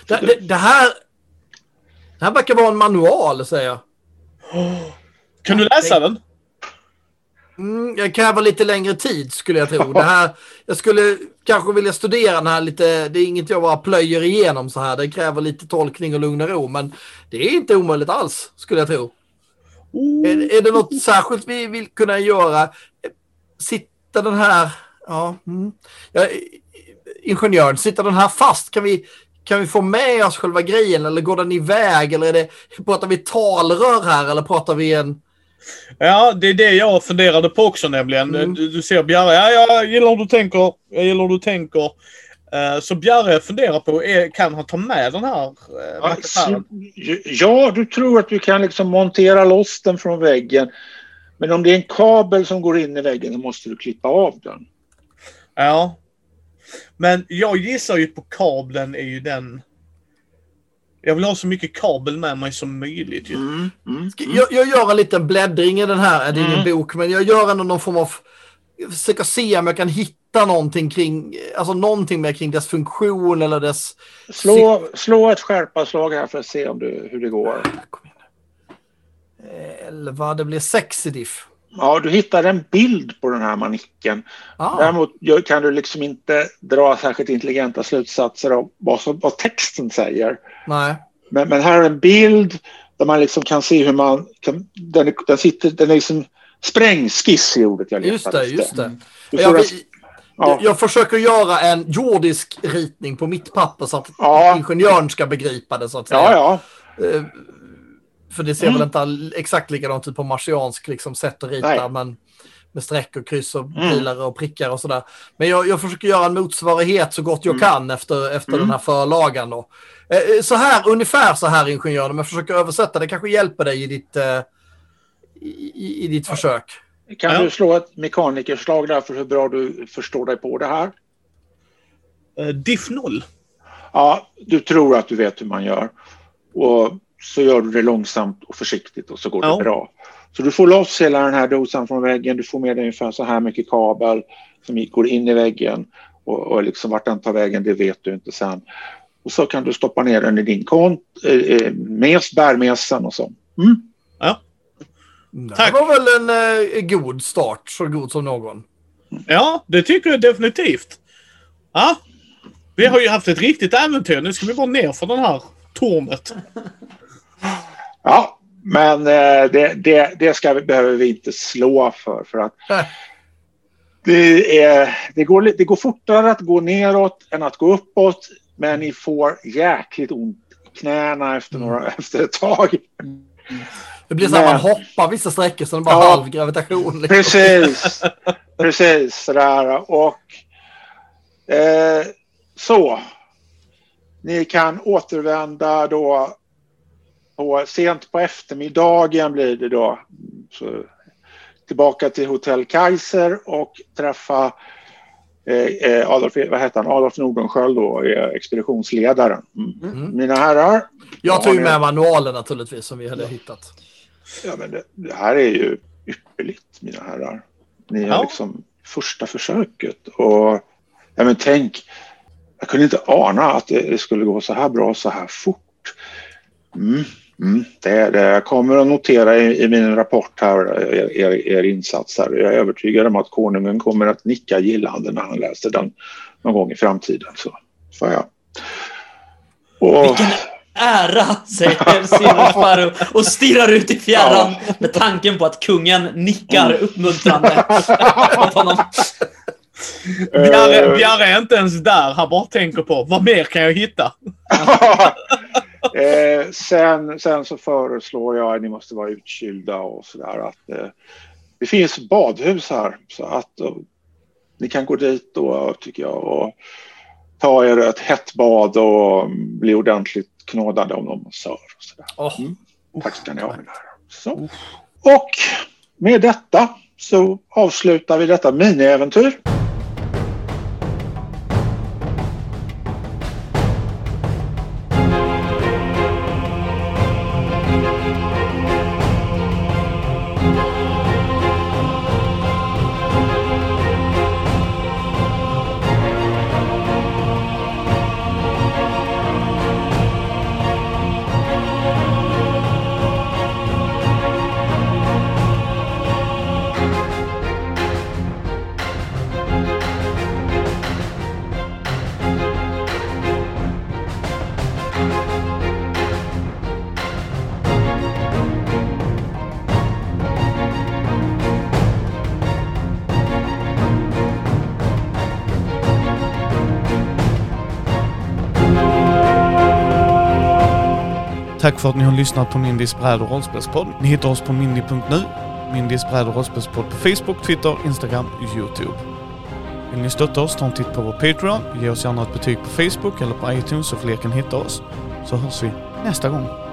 Det, det, det här... Det här verkar vara en manual, säger jag. Kan du läsa den? Mm, jag kräver lite längre tid skulle jag tro. Det här, jag skulle kanske vilja studera den här lite. Det är inget jag bara plöjer igenom så här. Det kräver lite tolkning och lugn och ro. Men det är inte omöjligt alls skulle jag tro. Är, är det något särskilt vi vill kunna göra? Sitter den här... Ja, mm. ja, ingenjören, sitter den här fast? Kan vi, kan vi få med oss själva grejen eller går den iväg? Eller är det, pratar vi talrör här eller pratar vi en... Ja, det är det jag funderade på också nämligen. Mm. Du, du ser Bjarre, ja, jag gillar hur du tänker. Jag gillar hur du tänker. Eh, så Bjarre funderar på, är, kan han ta med den här uh, Ja? Ja, du tror att du kan liksom montera loss den från väggen. Men om det är en kabel som går in i väggen så måste du klippa av den. Ja. Men jag gissar ju på kabeln är ju den... Jag vill ha så mycket kabel med mig som möjligt ju. Mm, mm, mm. Jag, jag gör en liten bläddring i den här, det är ingen Mm. bok, men jag gör ändå någon form av... Jag försöker se om jag kan hitta någonting kring, alltså någonting mer kring dess funktion eller dess... Slå, slå ett skärpaslag här för att se om du, hur det går. Kom igen nu. Eh, 11, det blir 6 i diff. Ja, du hittar en bild på den här manicken. Ah, Däremot kan du liksom inte dra särskilt intelligenta slutsatser av vad, som, vad texten säger. nej. Men, men här är en bild där man liksom kan se hur man... Kan, den, den, sitter, den är liksom sprängskiss i ordet jag letar Just det, just det. Du Jag, en- ja, jag försöker göra en jordisk ritning på mitt papper så att Ja. ingenjören ska begripa det så att säga. ja, ja. Eh, För det ser Mm. väl inte all- exakt likadant ut på marsiansk liksom, sätt att rita, Nej. men med streck och kryss och Mm. pilar och prickar och sådär. Men jag, jag försöker göra en motsvarighet så gott jag Mm. kan efter, efter Mm. den här förlagan. Då. Eh, Så här, ungefär så här ingenjören, jag försöker översätta, det kanske hjälper dig i ditt, eh, i, i, ditt försök. Kan Ja. du slå ett mekanikerslag där för hur bra du förstår dig på det här? Eh, diff 0. Ja, du tror att du vet hur man gör. Och så gör du det långsamt och försiktigt och så går Ja. det bra. Så du får loss hela den här dosan från väggen. Du får med dig ungefär så här mycket kabel som går in i väggen. Och, och liksom vart den tar vägen, det vet du inte sen. Och så kan du stoppa ner den i din kont, eh, eh, mes, bärmesen och så. Mm. Tack. Det var väl en eh, god start, så god som någon. Ja, det tycker jag definitivt. Ja. Vi har ju haft ett riktigt äventyr. Nu ska vi bara ner för den här tornet. Ja, men eh, det, det, det ska vi, behöver vi inte slå för. för att det, är, det, går, det går fortare att gå neråt än att gå uppåt. Men ni får jäkligt ont i knäna efter, några, efter ett tag. Det blir så Men- man hoppar vissa sträckor så det bara Ja. halv gravitation. Liksom. Precis, (laughs) precis sådär. Och eh, så. Ni kan återvända då på, sent på eftermiddagen blir det då. Så, tillbaka till Hotell Kaiser och träffa eh, eh, Adolf, vad heter han? Adolf Nordenskiöld då, expeditionsledaren. Mm. Mm. Mina herrar, Jag tog Ja, med det- manualen naturligtvis som vi hade hittat. Ja, men det, det här är ju ypperligt, mina herrar. Ni har Ja. liksom första försöket. Och ja, men tänk, jag kunde inte ana att det, det skulle gå så här bra så här fort. Mm, mm, det, är det jag kommer att notera i, i min rapport här, er, er, er insats här. Jag är övertygad om att konungen kommer att nicka gillande när han läser den någon gång i framtiden. Så, så ja. Och, Vilken ära, säger Simon Sparrow och stirrar ut i fjärran med tanken på att kungen nickar uppmuntrande åt honom. Bjarre, Eh, Bjarre är inte ens där. Han bara tänker på vad mer kan jag hitta? (laughs) eh, sen, sen så föreslår jag att ni måste vara utkylda och sådär. Att, eh, det finns badhus här så att eh, ni kan gå dit då tycker jag och ta er ett hett bad och bli ordentligt knådade om någon massör. Och sådär. Åh, Mm. Tack ska ni ha. Så. Och med detta så avslutar vi detta miniäventyr. Tack för att ni har lyssnat på Mindys bräd och rollspelspodd. Ni hittar oss på mindy.nu Mindys bräd och rollspelspodd på Facebook, Twitter, Instagram och YouTube. Vill ni stötta oss, ta en titt på vår Patreon, ge oss gärna ett betyg på Facebook eller på iTunes så fler kan hitta oss. Så hörs vi nästa gång.